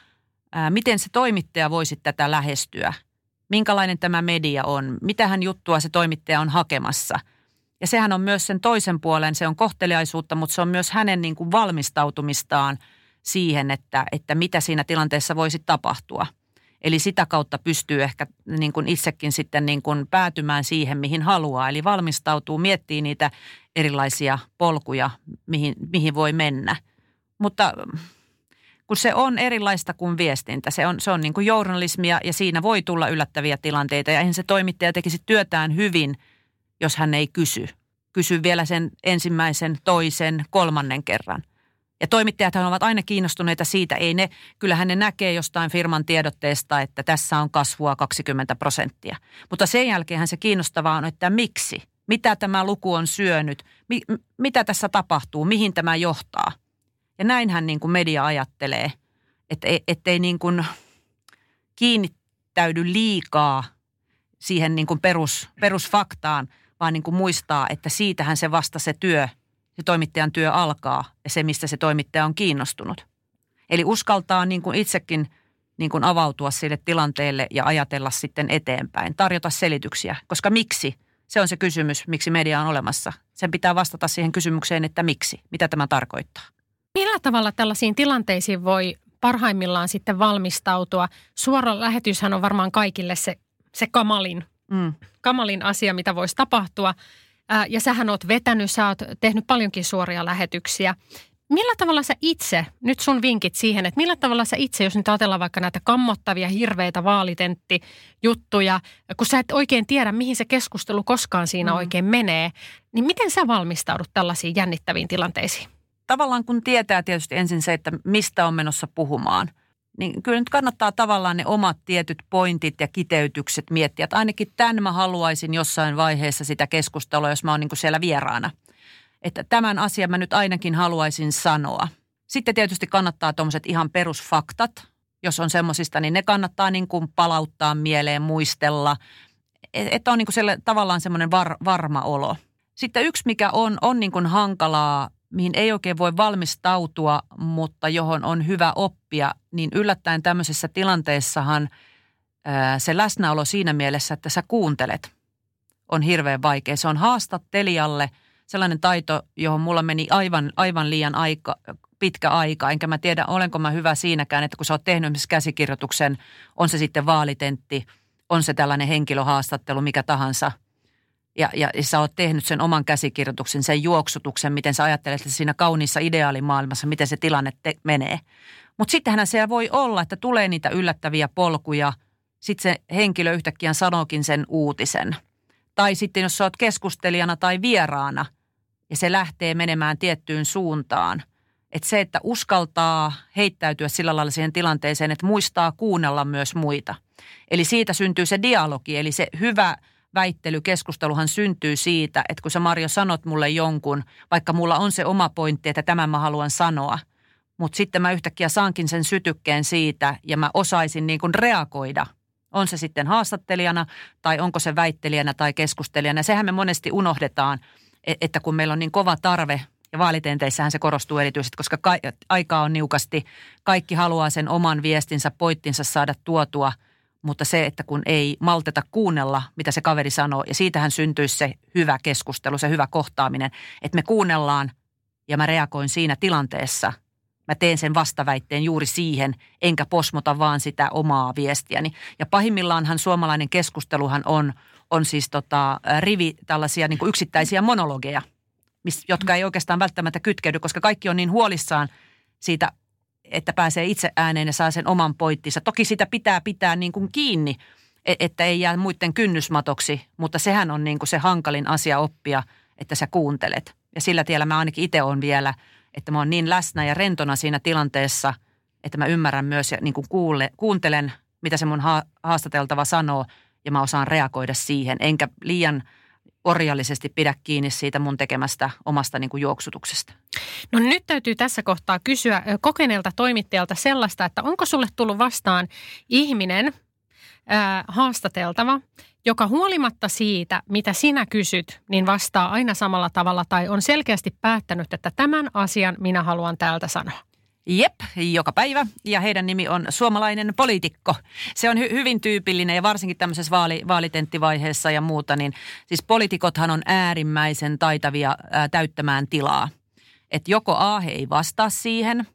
ää, miten se toimittaja voisi tätä lähestyä, minkälainen tämä media on, mitähän juttua se toimittaja on hakemassa – ja sehän on myös sen toisen puolen, se on kohteliaisuutta, mutta se on myös hänen niin kuin valmistautumistaan siihen, että, että mitä siinä tilanteessa voisi tapahtua. Eli sitä kautta pystyy ehkä niin kuin itsekin sitten niin kuin päätymään siihen, mihin haluaa. Eli valmistautuu, miettii niitä erilaisia polkuja, mihin, mihin voi mennä. Mutta kun se on erilaista kuin viestintä, se on, se on niin kuin journalismia ja siinä voi tulla yllättäviä tilanteita. Ja eihän se toimittaja tekisi työtään hyvin – jos hän ei kysy. Kysy vielä sen ensimmäisen, toisen, kolmannen kerran. Ja toimittajat ovat aina kiinnostuneita siitä, ei ne, kyllähän ne näkee jostain firman tiedotteesta, että tässä on kasvua 20 prosenttia. Mutta sen jälkeen se kiinnostavaa on, että miksi? Mitä tämä luku on syönyt? Mi, mitä tässä tapahtuu? Mihin tämä johtaa? Ja näinhän niin kuin media ajattelee, että ettei niin kuin kiinnittäydy liikaa siihen niin kuin perus, perusfaktaan – vaan niin kuin muistaa, että siitähän se vasta se työ, se toimittajan työ alkaa ja se, mistä se toimittaja on kiinnostunut. Eli uskaltaa niin kuin itsekin niin kuin avautua sille tilanteelle ja ajatella sitten eteenpäin, tarjota selityksiä. Koska miksi? Se on se kysymys, miksi media on olemassa. Sen pitää vastata siihen kysymykseen, että miksi, mitä tämä tarkoittaa. Millä tavalla tällaisiin tilanteisiin voi parhaimmillaan sitten valmistautua? Suora lähetyshän on varmaan kaikille se, se kamalin mm. kamalin asia, mitä voisi tapahtua. Ää, ja sähän oot vetänyt, sä oot tehnyt paljonkin suoria lähetyksiä. Millä tavalla sä itse, nyt sun vinkit siihen, että millä tavalla sä itse, jos nyt ajatellaan vaikka näitä kammottavia, hirveitä vaalitenttijuttuja, kun sä et oikein tiedä, mihin se keskustelu koskaan siinä mm. oikein menee, niin miten sä valmistaudut tällaisiin jännittäviin tilanteisiin? Tavallaan kun tietää tietysti ensin se, että mistä on menossa puhumaan – niin kyllä nyt kannattaa tavallaan ne omat tietyt pointit ja kiteytykset miettiä. Että ainakin tämän mä haluaisin jossain vaiheessa sitä keskustelua, jos mä oon niin siellä vieraana. Että tämän asian mä nyt ainakin haluaisin sanoa. Sitten tietysti kannattaa tuommoiset ihan perusfaktat, jos on semmoisista, niin ne kannattaa niin kuin palauttaa mieleen, muistella. Että on niin kuin selle, tavallaan semmoinen var, varma olo. Sitten yksi, mikä on, on niin kuin hankalaa mihin ei oikein voi valmistautua, mutta johon on hyvä oppia, niin yllättäen tämmöisessä tilanteessahan se läsnäolo siinä mielessä, että sä kuuntelet, on hirveän vaikea. Se on haastattelijalle sellainen taito, johon mulla meni aivan, aivan liian aika, pitkä aika. Enkä mä tiedä, olenko mä hyvä siinäkään, että kun sä oot tehnyt käsikirjoituksen, on se sitten vaalitentti, on se tällainen henkilöhaastattelu, mikä tahansa – ja, ja, ja sä oot tehnyt sen oman käsikirjoituksen, sen juoksutuksen, miten sä ajattelet että siinä kauniissa ideaalimaailmassa, miten se tilanne te- menee. Mutta sittenhän siellä voi olla, että tulee niitä yllättäviä polkuja, sitten se henkilö yhtäkkiä sanookin sen uutisen. Tai sitten jos sä oot keskustelijana tai vieraana ja se lähtee menemään tiettyyn suuntaan. Että se, että uskaltaa heittäytyä sillä lailla siihen tilanteeseen, että muistaa kuunnella myös muita. Eli siitä syntyy se dialogi, eli se hyvä – väittelykeskusteluhan syntyy siitä, että kun sä Marjo sanot mulle jonkun, vaikka mulla on se oma pointti, että tämän mä haluan sanoa, mutta sitten mä yhtäkkiä saankin sen sytykkeen siitä ja mä osaisin niin kuin reagoida. On se sitten haastattelijana tai onko se väittelijänä tai keskustelijana. Sehän me monesti unohdetaan, e-, että kun meillä on niin kova tarve ja vaalitenteissähän se korostuu erityisesti, koska ka- aikaa on niukasti. Kaikki haluaa sen oman viestinsä, poittinsa saada tuotua – mutta se, että kun ei malteta kuunnella, mitä se kaveri sanoo, ja siitähän syntyisi se hyvä keskustelu, se hyvä kohtaaminen, että me kuunnellaan ja mä reagoin siinä tilanteessa. Mä teen sen vastaväitteen juuri siihen, enkä posmota vaan sitä omaa viestiäni. Ja pahimmillaanhan suomalainen keskusteluhan on, on siis tota, rivi tällaisia niin yksittäisiä monologeja, jotka ei oikeastaan välttämättä kytkeydy, koska kaikki on niin huolissaan siitä että pääsee itse ääneen ja saa sen oman pointtinsa. Toki sitä pitää pitää niin kuin kiinni, e- että ei jää muiden kynnysmatoksi, mutta sehän on niin kuin se hankalin asia oppia, että sä kuuntelet. Ja sillä tiellä mä ainakin itse on vielä, että mä oon niin läsnä ja rentona siinä tilanteessa, että mä ymmärrän myös ja niin kuin kuule, kuuntelen, mitä se mun haastateltava sanoo ja mä osaan reagoida siihen, enkä liian – orjallisesti pidä kiinni siitä mun tekemästä omasta niin kuin juoksutuksesta. No nyt täytyy tässä kohtaa kysyä kokeneelta toimittajalta sellaista, että onko sulle tullut vastaan ihminen, ää, haastateltava, joka huolimatta siitä, mitä sinä kysyt, niin vastaa aina samalla tavalla tai on selkeästi päättänyt, että tämän asian minä haluan täältä sanoa. Jep, joka päivä. Ja heidän nimi on suomalainen poliitikko. Se on hy- hyvin tyypillinen ja varsinkin tämmöisessä vaali- vaalitenttivaiheessa ja muuta, niin siis poliitikothan on äärimmäisen taitavia ää, täyttämään tilaa. Että joko A, he ei vastaa siihen,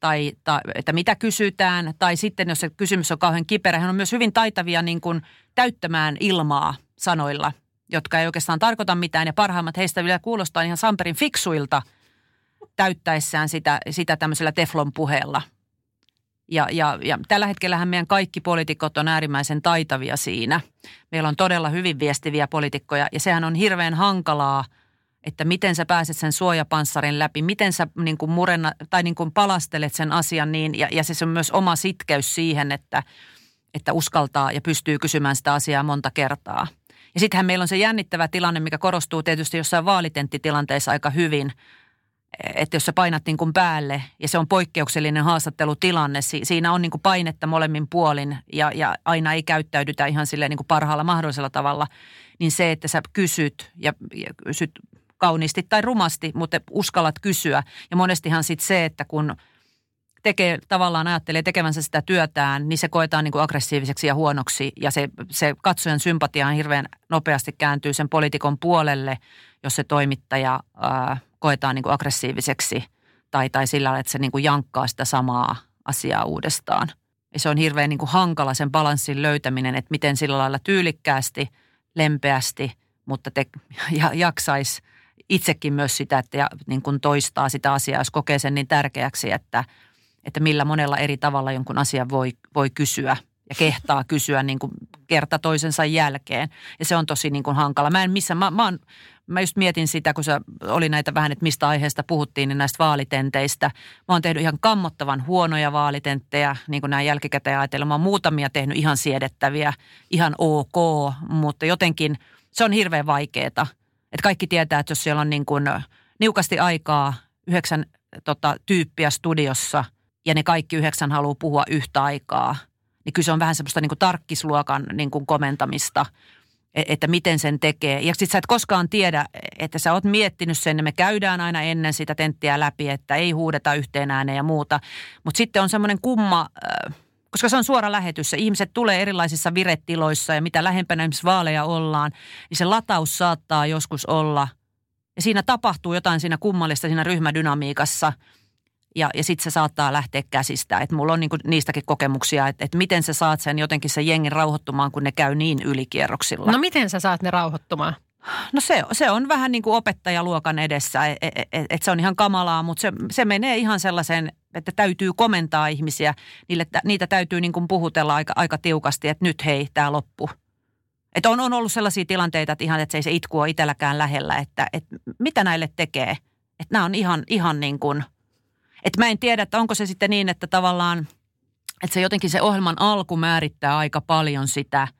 tai, tai että mitä kysytään, tai sitten jos se kysymys on kauhean kiperä, he on myös hyvin taitavia niin kuin täyttämään ilmaa sanoilla, jotka ei oikeastaan tarkoita mitään, ja parhaimmat heistä vielä kuulostaa ihan Samperin fiksuilta – täyttäessään sitä, sitä tämmöisellä teflon puheella. Ja, ja, ja tällä hetkellähän meidän kaikki poliitikot on äärimmäisen taitavia siinä. Meillä on todella hyvin viestiviä poliitikkoja ja sehän on hirveän hankalaa, että miten sä pääset sen suojapanssarin läpi, miten sä niin kuin murenna, tai niin kuin palastelet sen asian niin, ja, ja se on myös oma sitkeys siihen, että, että uskaltaa ja pystyy kysymään sitä asiaa monta kertaa. Ja sittenhän meillä on se jännittävä tilanne, mikä korostuu tietysti jossain vaalitenttitilanteessa aika hyvin – että jos sä painat niin kuin päälle ja se on poikkeuksellinen haastattelutilanne, siinä on niin kuin painetta molemmin puolin ja, ja aina ei käyttäydytä ihan silleen niin kuin parhaalla mahdollisella tavalla, niin se, että sä kysyt ja, ja kysyt kauniisti tai rumasti, mutta uskallat kysyä. Ja monestihan sitten se, että kun tekee, tavallaan ajattelee tekevänsä sitä työtään, niin se koetaan niin kuin aggressiiviseksi ja huonoksi. Ja se, se katsojan sympatia hirveän nopeasti kääntyy sen poliitikon puolelle, jos se toimittaja ää, koetaan niin kuin aggressiiviseksi tai, tai sillä että se niin kuin jankkaa sitä samaa asiaa uudestaan. Ja se on hirveän niin kuin hankala sen balanssin löytäminen, että miten sillä lailla tyylikkäästi, lempeästi, mutta te, ja, jaksaisi itsekin myös sitä, että ja, niin kuin toistaa sitä asiaa, jos kokee sen niin tärkeäksi, että, että millä monella eri tavalla jonkun asian voi, voi kysyä ja kehtaa kysyä niin kuin kerta toisensa jälkeen. Ja se on tosi niin kuin hankala. Mä en missä, mä, mä, oon, mä just mietin sitä, kun se oli näitä vähän, että mistä aiheesta puhuttiin, niin näistä vaalitenteistä. Mä oon tehnyt ihan kammottavan huonoja vaalitenttejä, niin kuin näin jälkikäteen ajatellen. Mä oon muutamia tehnyt ihan siedettäviä, ihan ok, mutta jotenkin se on hirveän vaikeeta. Että kaikki tietää, että jos siellä on niin kuin niukasti aikaa, yhdeksän tota, tyyppiä studiossa ja ne kaikki yhdeksän haluaa puhua yhtä aikaa, niin kyllä se on vähän semmoista niin kuin tarkkisluokan niin kuin komentamista – että miten sen tekee. Ja sitten sä et koskaan tiedä, että sä oot miettinyt sen, ja me käydään aina ennen sitä tenttiä läpi, että ei huudeta yhteen ääneen ja muuta. Mutta sitten on semmoinen kumma, äh, koska se on suora lähetys, ihmiset tulee erilaisissa viretiloissa ja mitä lähempänä esimerkiksi vaaleja ollaan, niin se lataus saattaa joskus olla, ja siinä tapahtuu jotain siinä kummallista siinä ryhmädynamiikassa – ja, ja sitten se saattaa lähteä käsistä. Että mulla on niinku niistäkin kokemuksia, että, että miten sä saat sen jotenkin sen jengin rauhoittumaan, kun ne käy niin ylikierroksilla. No miten sä saat ne rauhoittumaan? No se, se on vähän niin kuin opettajaluokan edessä, että et, et, et se on ihan kamalaa, mutta se, se menee ihan sellaiseen, että täytyy komentaa ihmisiä. Niille, niitä täytyy niin kuin puhutella aika, aika tiukasti, että nyt hei, tämä loppu. Että on, on ollut sellaisia tilanteita, että ihan, että se ei se itku ole itselläkään lähellä, että, että mitä näille tekee. Että nämä on ihan, ihan niin kuin, että mä en tiedä, että onko se sitten niin, että tavallaan, että se jotenkin se ohjelman alku määrittää aika paljon sitä –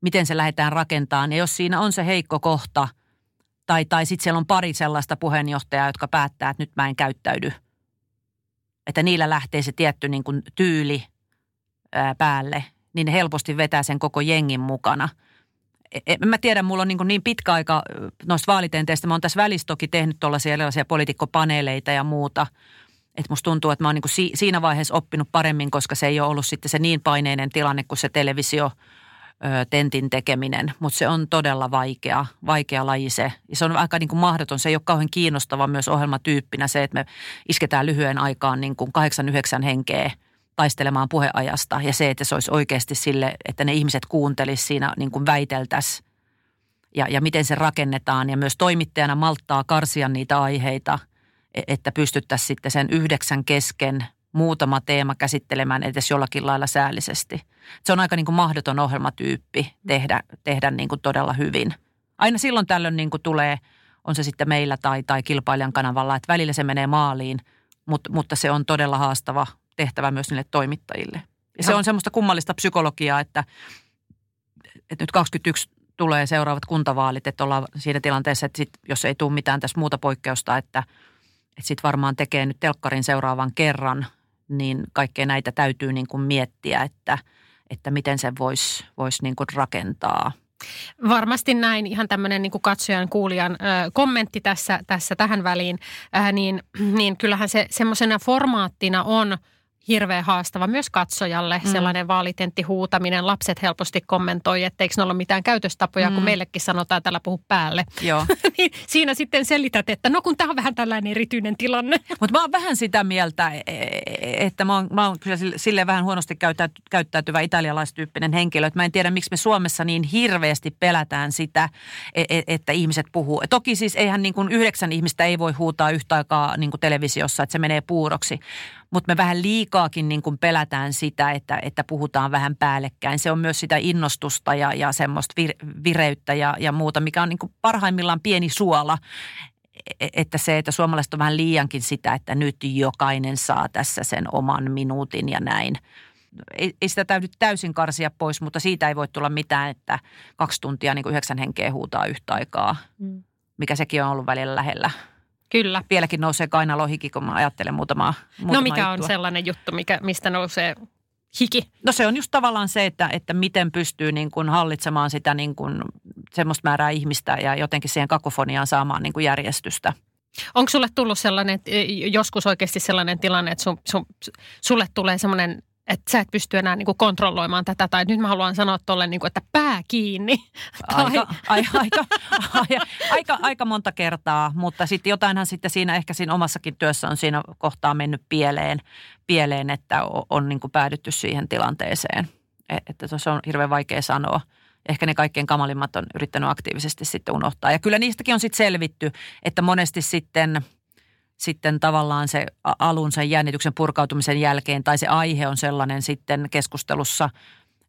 miten se lähdetään rakentamaan. Ja jos siinä on se heikko kohta, tai, tai sitten siellä on pari sellaista puheenjohtajaa, jotka päättää, että nyt mä en käyttäydy. Että niillä lähtee se tietty niin kuin tyyli ää, päälle, niin ne helposti vetää sen koko jengin mukana. En e, mä tiedä, mulla on niin, niin pitkä aika noista vaalitenteistä. Mä oon tässä välissä toki tehnyt tuollaisia erilaisia poliitikkopaneeleita ja muuta. Että musta tuntuu, että mä oon niin kuin siinä vaiheessa oppinut paremmin, koska se ei ole ollut sitten se niin paineinen tilanne kuin se televisio – tentin tekeminen, mutta se on todella vaikea, vaikea laji se. Ja se on aika niin kuin mahdoton, se ei ole kauhean kiinnostava myös ohjelmatyyppinä se, että me isketään lyhyen aikaan niin kuin kahdeksan, yhdeksän henkeä taistelemaan puheajasta. Ja se, että se olisi oikeasti sille, että ne ihmiset kuuntelisi siinä niin kuin väiteltäisiin ja, ja miten se rakennetaan. Ja myös toimittajana malttaa karsia niitä aiheita, että pystyttäisiin sitten sen yhdeksän kesken muutama teema käsittelemään edes jollakin lailla säällisesti. Se on aika niin kuin mahdoton ohjelmatyyppi tehdä, tehdä niin kuin todella hyvin. Aina silloin tällöin niin kuin tulee, on se sitten meillä tai, tai kilpailijan kanavalla, että välillä se menee maaliin, mutta, mutta se on todella haastava tehtävä myös niille toimittajille. Ja se on semmoista kummallista psykologiaa, että, että nyt 21 tulee seuraavat kuntavaalit, että ollaan siinä tilanteessa, että sit, jos ei tule mitään tässä muuta poikkeusta, että, että sitten varmaan tekee nyt telkkarin seuraavan kerran – niin kaikkea näitä täytyy niin kuin miettiä, että, että miten sen voisi vois niin kuin rakentaa. Varmasti näin, ihan tämmöinen niin katsojan, kuulijan ö, kommentti tässä, tässä tähän väliin, äh, niin, niin kyllähän se semmoisena formaattina on – hirveän haastava myös katsojalle. Mm. Sellainen vaalitentti huutaminen. Lapset helposti kommentoi, etteikö ne ole mitään käytöstapoja, mm. kun meillekin sanotaan, että puhu päälle. Joo. niin siinä sitten selität, että no kun tämä on vähän tällainen erityinen tilanne. Mutta mä oon vähän sitä mieltä, e, e, että mä oon, mä oon kyllä sille vähän huonosti käyttäytyvä italialaistyyppinen henkilö. Että mä en tiedä, miksi me Suomessa niin hirveästi pelätään sitä, e, että ihmiset puhuu. Toki siis eihän niin kuin yhdeksän ihmistä ei voi huutaa yhtä aikaa niin kuin televisiossa, että se menee puuroksi mutta me vähän liikaakin niin kuin pelätään sitä, että, että puhutaan vähän päällekkäin. Se on myös sitä innostusta ja, ja semmoista vir, vireyttä ja, ja muuta, mikä on niin kuin parhaimmillaan pieni suola. E, että se, että suomalaiset on vähän liiankin sitä, että nyt jokainen saa tässä sen oman minuutin ja näin. Ei, ei sitä täytyy täysin karsia pois, mutta siitä ei voi tulla mitään, että kaksi tuntia niin kuin yhdeksän henkeä huutaa yhtä aikaa, mm. mikä sekin on ollut välillä lähellä. Kyllä. Vieläkin nousee kainalohiki, kun mä ajattelen muutamaa, muutamaa No mikä juttua. on sellainen juttu, mikä, mistä nousee hiki? No se on just tavallaan se, että, että miten pystyy niin kuin hallitsemaan sitä niin kuin semmoista määrää ihmistä ja jotenkin siihen kakofoniaan saamaan niin kuin järjestystä. Onko sulle tullut sellainen, joskus oikeasti sellainen tilanne, että sun, sun, sulle tulee semmoinen että sä et pysty enää niin kuin kontrolloimaan tätä, tai nyt mä haluan sanoa tuolle, niin kuin, että pää kiinni. Aika, tai... aika, aika, aika, aika, aika monta kertaa, mutta sitten jotainhan sitten siinä ehkä siinä omassakin työssä on siinä kohtaa mennyt pieleen, pieleen että on, on niin kuin päädytty siihen tilanteeseen. E, että se on hirveän vaikea sanoa. Ehkä ne kaikkein kamalimmat on yrittänyt aktiivisesti sitten unohtaa. Ja kyllä niistäkin on sitten selvitty, että monesti sitten – sitten tavallaan se alun sen jännityksen purkautumisen jälkeen tai se aihe on sellainen sitten keskustelussa,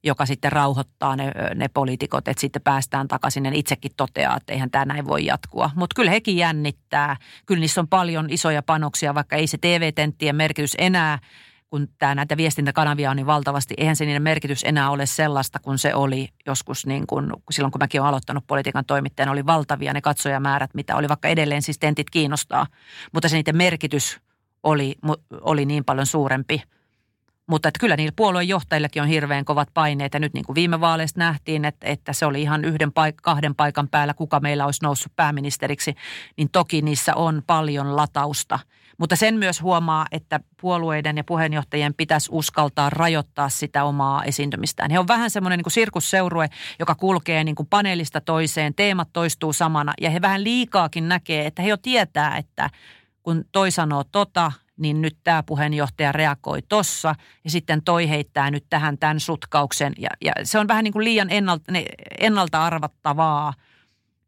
joka sitten rauhoittaa ne, ne poliitikot, että sitten päästään takaisin. Ja itsekin toteaa, että eihän tämä näin voi jatkua. Mutta kyllä hekin jännittää. Kyllä niissä on paljon isoja panoksia, vaikka ei se TV-tenttien merkitys enää – kun tämä näitä viestintäkanavia on niin valtavasti, eihän se niiden merkitys enää ole sellaista kuin se oli joskus niin kuin, silloin, kun mäkin olen aloittanut politiikan toimittajana, oli valtavia ne katsojamäärät, mitä oli, vaikka edelleen siis tentit kiinnostaa, mutta se niiden merkitys oli, oli niin paljon suurempi. Mutta että kyllä niillä puoluejohtajillakin on hirveän kovat paineet. Ja nyt niin kuin viime vaaleista nähtiin, että, että se oli ihan yhden paik- kahden paikan päällä, kuka meillä olisi noussut pääministeriksi, niin toki niissä on paljon latausta – mutta sen myös huomaa, että puolueiden ja puheenjohtajien pitäisi uskaltaa rajoittaa sitä omaa esiintymistään. He on vähän semmoinen niin kuin sirkusseurue, joka kulkee niin kuin paneelista toiseen, teemat toistuu samana ja he vähän liikaakin näkee, että he jo tietää, että kun toi sanoo tota, niin nyt tämä puheenjohtaja reagoi tossa ja sitten toi heittää nyt tähän tämän sutkauksen. Ja, ja se on vähän niin kuin liian ennalta, ennalta arvattavaa –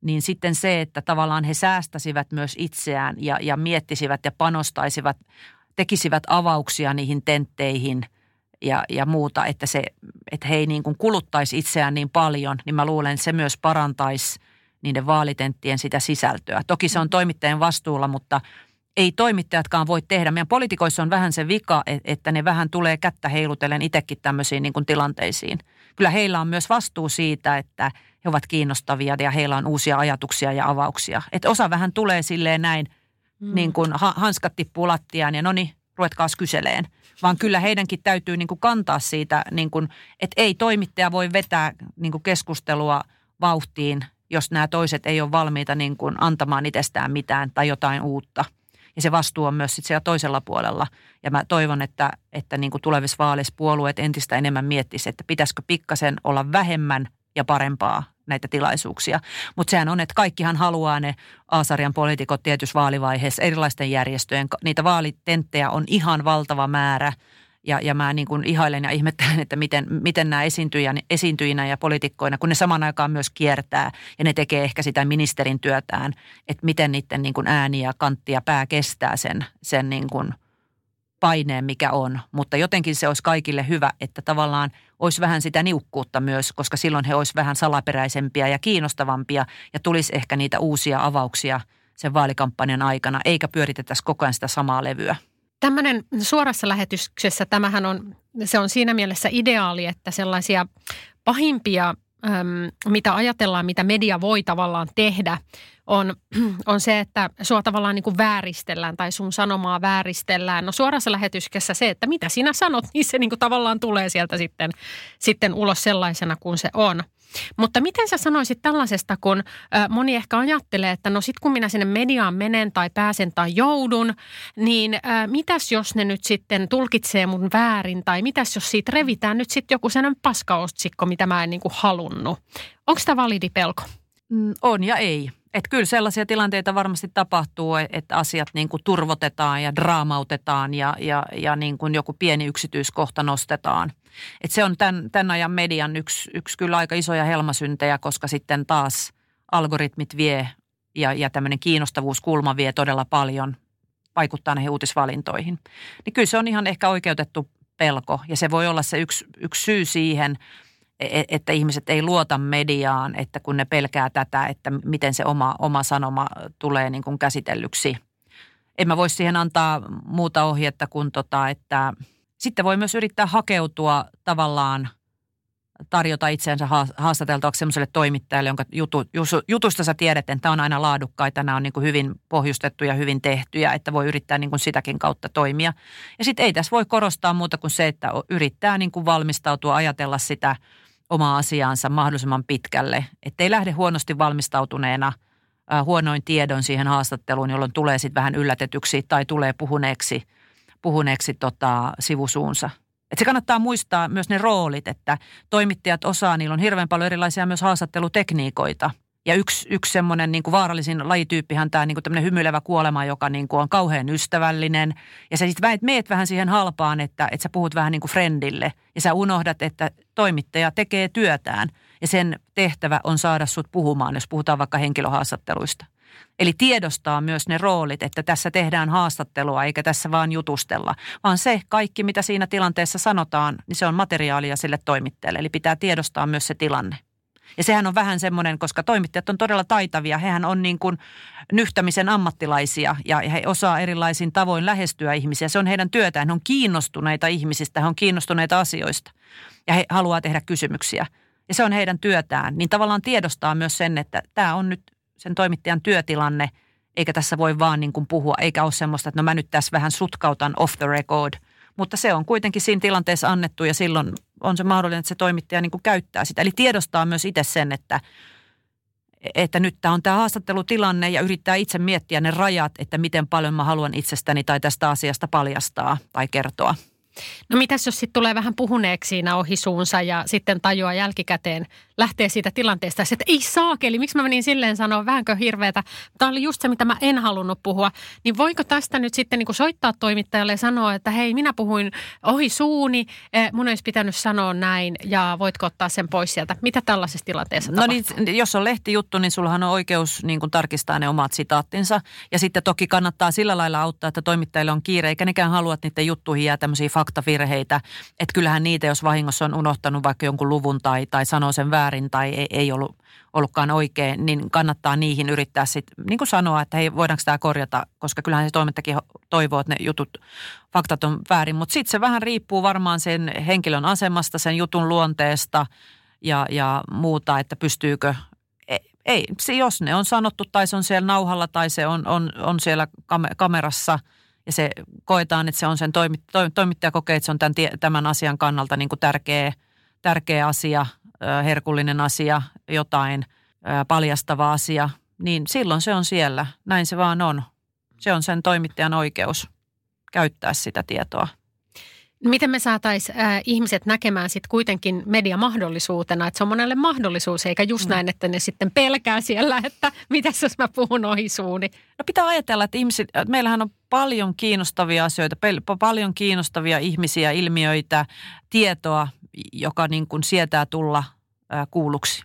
niin sitten se, että tavallaan he säästäisivät myös itseään ja, ja miettisivät ja panostaisivat, tekisivät avauksia niihin tentteihin ja, ja muuta, että, se, että he ei niin kuin kuluttaisi itseään niin paljon, niin mä luulen, että se myös parantaisi niiden vaalitenttien sitä sisältöä. Toki se on toimittajan vastuulla, mutta ei toimittajatkaan voi tehdä. Meidän poliitikoissa on vähän se vika, että ne vähän tulee kättä heilutellen itsekin tämmöisiin niin kuin tilanteisiin. Kyllä heillä on myös vastuu siitä, että he ovat kiinnostavia ja heillä on uusia ajatuksia ja avauksia. Että osa vähän tulee silleen näin, mm. niin kuin hanskat tippuu lattiaan ja no niin, ruvetkaas kyseleen. Vaan kyllä heidänkin täytyy niin kuin kantaa siitä, niin kuin, että ei toimittaja voi vetää niin kuin keskustelua vauhtiin, jos nämä toiset ei ole valmiita niin kuin antamaan itsestään mitään tai jotain uutta. Ja se vastuu on myös sit siellä toisella puolella. Ja mä toivon, että, että niin kuin tulevissa vaaleissa puolueet entistä enemmän miettisivät, että pitäisikö pikkasen olla vähemmän ja parempaa näitä tilaisuuksia. Mutta sehän on, että kaikkihan haluaa ne A-sarjan poliitikot tietyssä vaalivaiheessa erilaisten järjestöjen. Niitä vaalitenttejä on ihan valtava määrä ja, ja mä niin kuin ihailen ja ihmettelen, että miten, miten nämä esiintyjä, esiintyjinä ja poliitikkoina, kun ne saman aikaan myös kiertää ja ne tekee ehkä sitä ministerin työtään, että miten niiden niin kuin ääni ja kantti ja pää kestää sen, sen niin kuin – paineen, mikä on. Mutta jotenkin se olisi kaikille hyvä, että tavallaan olisi vähän sitä niukkuutta myös, koska silloin he olisivat vähän salaperäisempiä ja kiinnostavampia ja tulisi ehkä niitä uusia avauksia sen vaalikampanjan aikana, eikä pyöritettäisi koko ajan sitä samaa levyä. Tämmöinen suorassa lähetyksessä, tämähän on, se on siinä mielessä ideaali, että sellaisia pahimpia, mitä ajatellaan, mitä media voi tavallaan tehdä, on, on se, että sua tavallaan niin kuin vääristellään tai sun sanomaa vääristellään. No suorassa lähetyskessä se, että mitä sinä sanot, niin se niin kuin tavallaan tulee sieltä sitten, sitten ulos sellaisena kuin se on. Mutta miten sä sanoisit tällaisesta, kun moni ehkä ajattelee, että no sit kun minä sinne mediaan menen tai pääsen tai joudun, niin mitäs jos ne nyt sitten tulkitsee mun väärin tai mitäs jos siitä revitään nyt sitten joku sellainen paskaostsikko, mitä mä en niin kuin halunnut. Onko tämä validi pelko? Mm, on ja ei. Että kyllä sellaisia tilanteita varmasti tapahtuu, että asiat niin kuin turvotetaan ja draamautetaan ja, ja, ja niin kuin joku pieni yksityiskohta nostetaan. Et se on tämän, tämän ajan median yksi, yksi kyllä aika isoja helmasyntejä, koska sitten taas algoritmit vie ja, ja tämmöinen kiinnostavuuskulma vie todella paljon, vaikuttaa näihin uutisvalintoihin. Niin kyllä se on ihan ehkä oikeutettu pelko ja se voi olla se yksi, yksi syy siihen – että ihmiset ei luota mediaan, että kun ne pelkää tätä, että miten se oma, oma sanoma tulee niin kuin käsitellyksi. En mä voisi siihen antaa muuta ohjetta kuin tota, että sitten voi myös yrittää hakeutua tavallaan tarjota itseensä haastateltavaksi sellaiselle toimittajalle, jonka jutu, jutusta sä tiedät, että tämä on aina laadukkaita, nämä on niin kuin hyvin pohjustettuja, hyvin tehtyjä, että voi yrittää niin kuin sitäkin kautta toimia. Ja sitten ei tässä voi korostaa muuta kuin se, että yrittää niin kuin valmistautua, ajatella sitä – omaa asiaansa mahdollisimman pitkälle, ettei lähde huonosti valmistautuneena huonoin tiedon siihen haastatteluun, jolloin tulee sitten vähän yllätetyksi tai tulee puhuneeksi, puhuneeksi tota, sivusuunsa. Et se kannattaa muistaa myös ne roolit, että toimittajat osaa, niillä on hirveän paljon erilaisia myös haastattelutekniikoita – ja yksi, yksi semmoinen niin kuin vaarallisin lajityyppihän tämä niin kuin hymyilevä kuolema, joka niin kuin on kauhean ystävällinen. Ja sä sitten meet vähän siihen halpaan, että, että sä puhut vähän niin kuin friendille. Ja sä unohdat, että toimittaja tekee työtään. Ja sen tehtävä on saada sut puhumaan, jos puhutaan vaikka henkilöhaastatteluista. Eli tiedostaa myös ne roolit, että tässä tehdään haastattelua eikä tässä vaan jutustella. Vaan se kaikki, mitä siinä tilanteessa sanotaan, niin se on materiaalia sille toimittajalle. Eli pitää tiedostaa myös se tilanne. Ja sehän on vähän semmoinen, koska toimittajat on todella taitavia. Hehän on niin kuin nyhtämisen ammattilaisia ja he osaa erilaisin tavoin lähestyä ihmisiä. Se on heidän työtään. He on kiinnostuneita ihmisistä, he on kiinnostuneita asioista ja he haluaa tehdä kysymyksiä. Ja se on heidän työtään. Niin tavallaan tiedostaa myös sen, että tämä on nyt sen toimittajan työtilanne, eikä tässä voi vaan niin kuin puhua, eikä ole semmoista, että no mä nyt tässä vähän sutkautan off the record. Mutta se on kuitenkin siinä tilanteessa annettu ja silloin on se mahdollinen, että se toimittaja niin kuin käyttää sitä. Eli tiedostaa myös itse sen, että, että nyt tämä on tämä haastattelutilanne ja yrittää itse miettiä ne rajat, että miten paljon mä haluan itsestäni tai tästä asiasta paljastaa tai kertoa. No mitäs jos sitten tulee vähän puhuneeksi siinä ohi suunsa ja sitten tajuaa jälkikäteen, lähtee siitä tilanteesta, että ei saakeli, miksi mä menin silleen sanoa, vähänkö hirveätä. Tämä oli just se, mitä mä en halunnut puhua. Niin voiko tästä nyt sitten niin soittaa toimittajalle ja sanoa, että hei, minä puhuin ohi suuni, eh, mun olisi pitänyt sanoa näin ja voitko ottaa sen pois sieltä. Mitä tällaisessa tilanteessa No niin, jos on lehtijuttu, niin sullahan on oikeus niin kuin tarkistaa ne omat sitaattinsa. Ja sitten toki kannattaa sillä lailla auttaa, että toimittajille on kiire, eikä nekään halua, että niiden juttuihin jää tämmöisiä faktavirheitä. Että kyllähän niitä, jos vahingossa on unohtanut vaikka jonkun luvun tai, tai sanoo sen väärin tai ei, ei ollut, ollutkaan oikein, niin kannattaa niihin yrittää sitten niin kuin sanoa, että hei, voidaanko tämä korjata, koska kyllähän se toimittajakin toivoo, että ne jutut, faktat on väärin. Mutta sitten se vähän riippuu varmaan sen henkilön asemasta, sen jutun luonteesta ja, ja muuta, että pystyykö e, ei, jos ne on sanottu tai se on siellä nauhalla tai se on, on, on siellä kamerassa – ja se koetaan, että se on sen toimit, toimittaja kokee, että se on tämän, tämän asian kannalta niin kuin tärkeä, tärkeä asia, herkullinen asia, jotain paljastava asia, niin silloin se on siellä. Näin se vaan on. Se on sen toimittajan oikeus käyttää sitä tietoa. Miten me saataisiin äh, ihmiset näkemään sitten kuitenkin mediamahdollisuutena, että se on monelle mahdollisuus, eikä just mm. näin, että ne sitten pelkää siellä, että mitäs jos mä puhun ohi suuni. No pitää ajatella, että ihmiset, että meillähän on paljon kiinnostavia asioita, paljon kiinnostavia ihmisiä, ilmiöitä, tietoa, joka niin kuin sietää tulla äh, kuulluksi.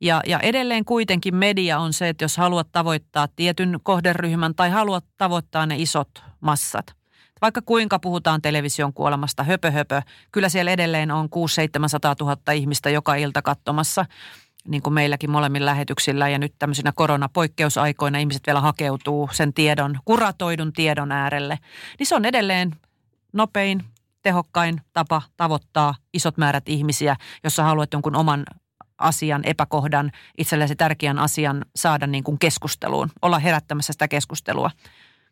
Ja, ja edelleen kuitenkin media on se, että jos haluat tavoittaa tietyn kohderyhmän tai haluat tavoittaa ne isot massat – vaikka kuinka puhutaan television kuolemasta, höpö höpö, kyllä siellä edelleen on 6-700 000 ihmistä joka ilta katsomassa niin kuin meilläkin molemmin lähetyksillä ja nyt tämmöisinä koronapoikkeusaikoina ihmiset vielä hakeutuu sen tiedon, kuratoidun tiedon äärelle, niin se on edelleen nopein, tehokkain tapa tavoittaa isot määrät ihmisiä, jos sä haluat jonkun oman asian, epäkohdan, itsellesi tärkeän asian saada niin kuin keskusteluun, olla herättämässä sitä keskustelua.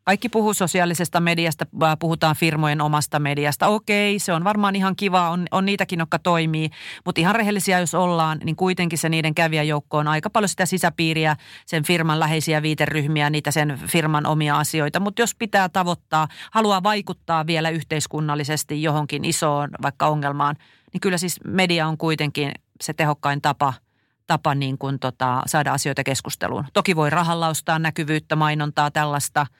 Kaikki puhuu sosiaalisesta mediasta, puhutaan firmojen omasta mediasta. Okei, se on varmaan ihan kiva, on, on niitäkin, jotka toimii. Mutta ihan rehellisiä jos ollaan, niin kuitenkin se niiden kävijäjoukko on aika paljon sitä sisäpiiriä, sen firman läheisiä viiteryhmiä, niitä sen firman omia asioita. Mutta jos pitää tavoittaa, haluaa vaikuttaa vielä yhteiskunnallisesti johonkin isoon vaikka ongelmaan, niin kyllä siis media on kuitenkin se tehokkain tapa – tapa niin kuin tota, saada asioita keskusteluun. Toki voi rahalla ostaa näkyvyyttä, mainontaa, tällaista –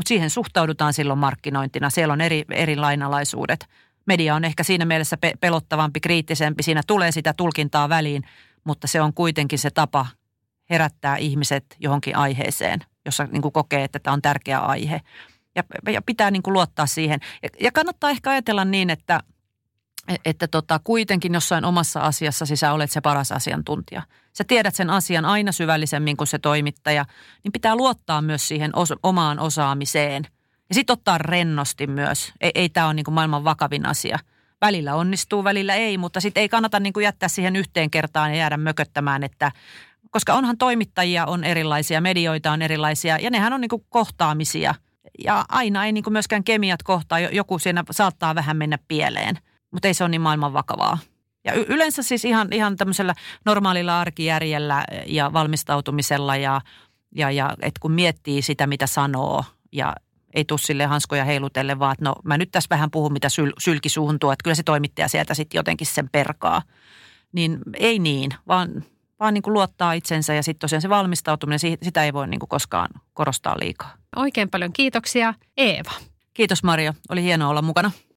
mutta siihen suhtaudutaan silloin markkinointina. Siellä on eri, eri lainalaisuudet. Media on ehkä siinä mielessä pe- pelottavampi, kriittisempi. Siinä tulee sitä tulkintaa väliin, mutta se on kuitenkin se tapa herättää ihmiset johonkin aiheeseen, jossa niin kuin kokee, että tämä on tärkeä aihe. Ja, ja pitää niin kuin luottaa siihen. Ja, ja kannattaa ehkä ajatella niin, että – että tota, kuitenkin jossain omassa asiassa sä olet se paras asiantuntija. Sä tiedät sen asian aina syvällisemmin kuin se toimittaja, niin pitää luottaa myös siihen os- omaan osaamiseen. Ja sitten ottaa rennosti myös. Ei, ei tämä ole niin maailman vakavin asia. Välillä onnistuu, välillä ei, mutta sitten ei kannata niin kuin jättää siihen yhteen kertaan ja jäädä mököttämään, että koska onhan toimittajia on erilaisia, medioita on erilaisia ja nehän on niin kuin kohtaamisia. Ja aina ei niin kuin myöskään kemiat kohtaa, joku siinä saattaa vähän mennä pieleen – mutta ei se ole niin maailman vakavaa. Ja y- yleensä siis ihan, ihan tämmöisellä normaalilla arkijärjellä ja valmistautumisella ja, ja, ja että kun miettii sitä, mitä sanoo ja ei tule sille hanskoja heilutelle, vaan että no mä nyt tässä vähän puhun, mitä syl, sylki suuhun tuo, että kyllä se toimittaja sieltä sitten jotenkin sen perkaa. Niin ei niin, vaan, vaan niin kuin luottaa itsensä ja sitten tosiaan se valmistautuminen, sitä ei voi niin kuin koskaan korostaa liikaa. Oikein paljon kiitoksia Eeva. Kiitos Maria, oli hienoa olla mukana.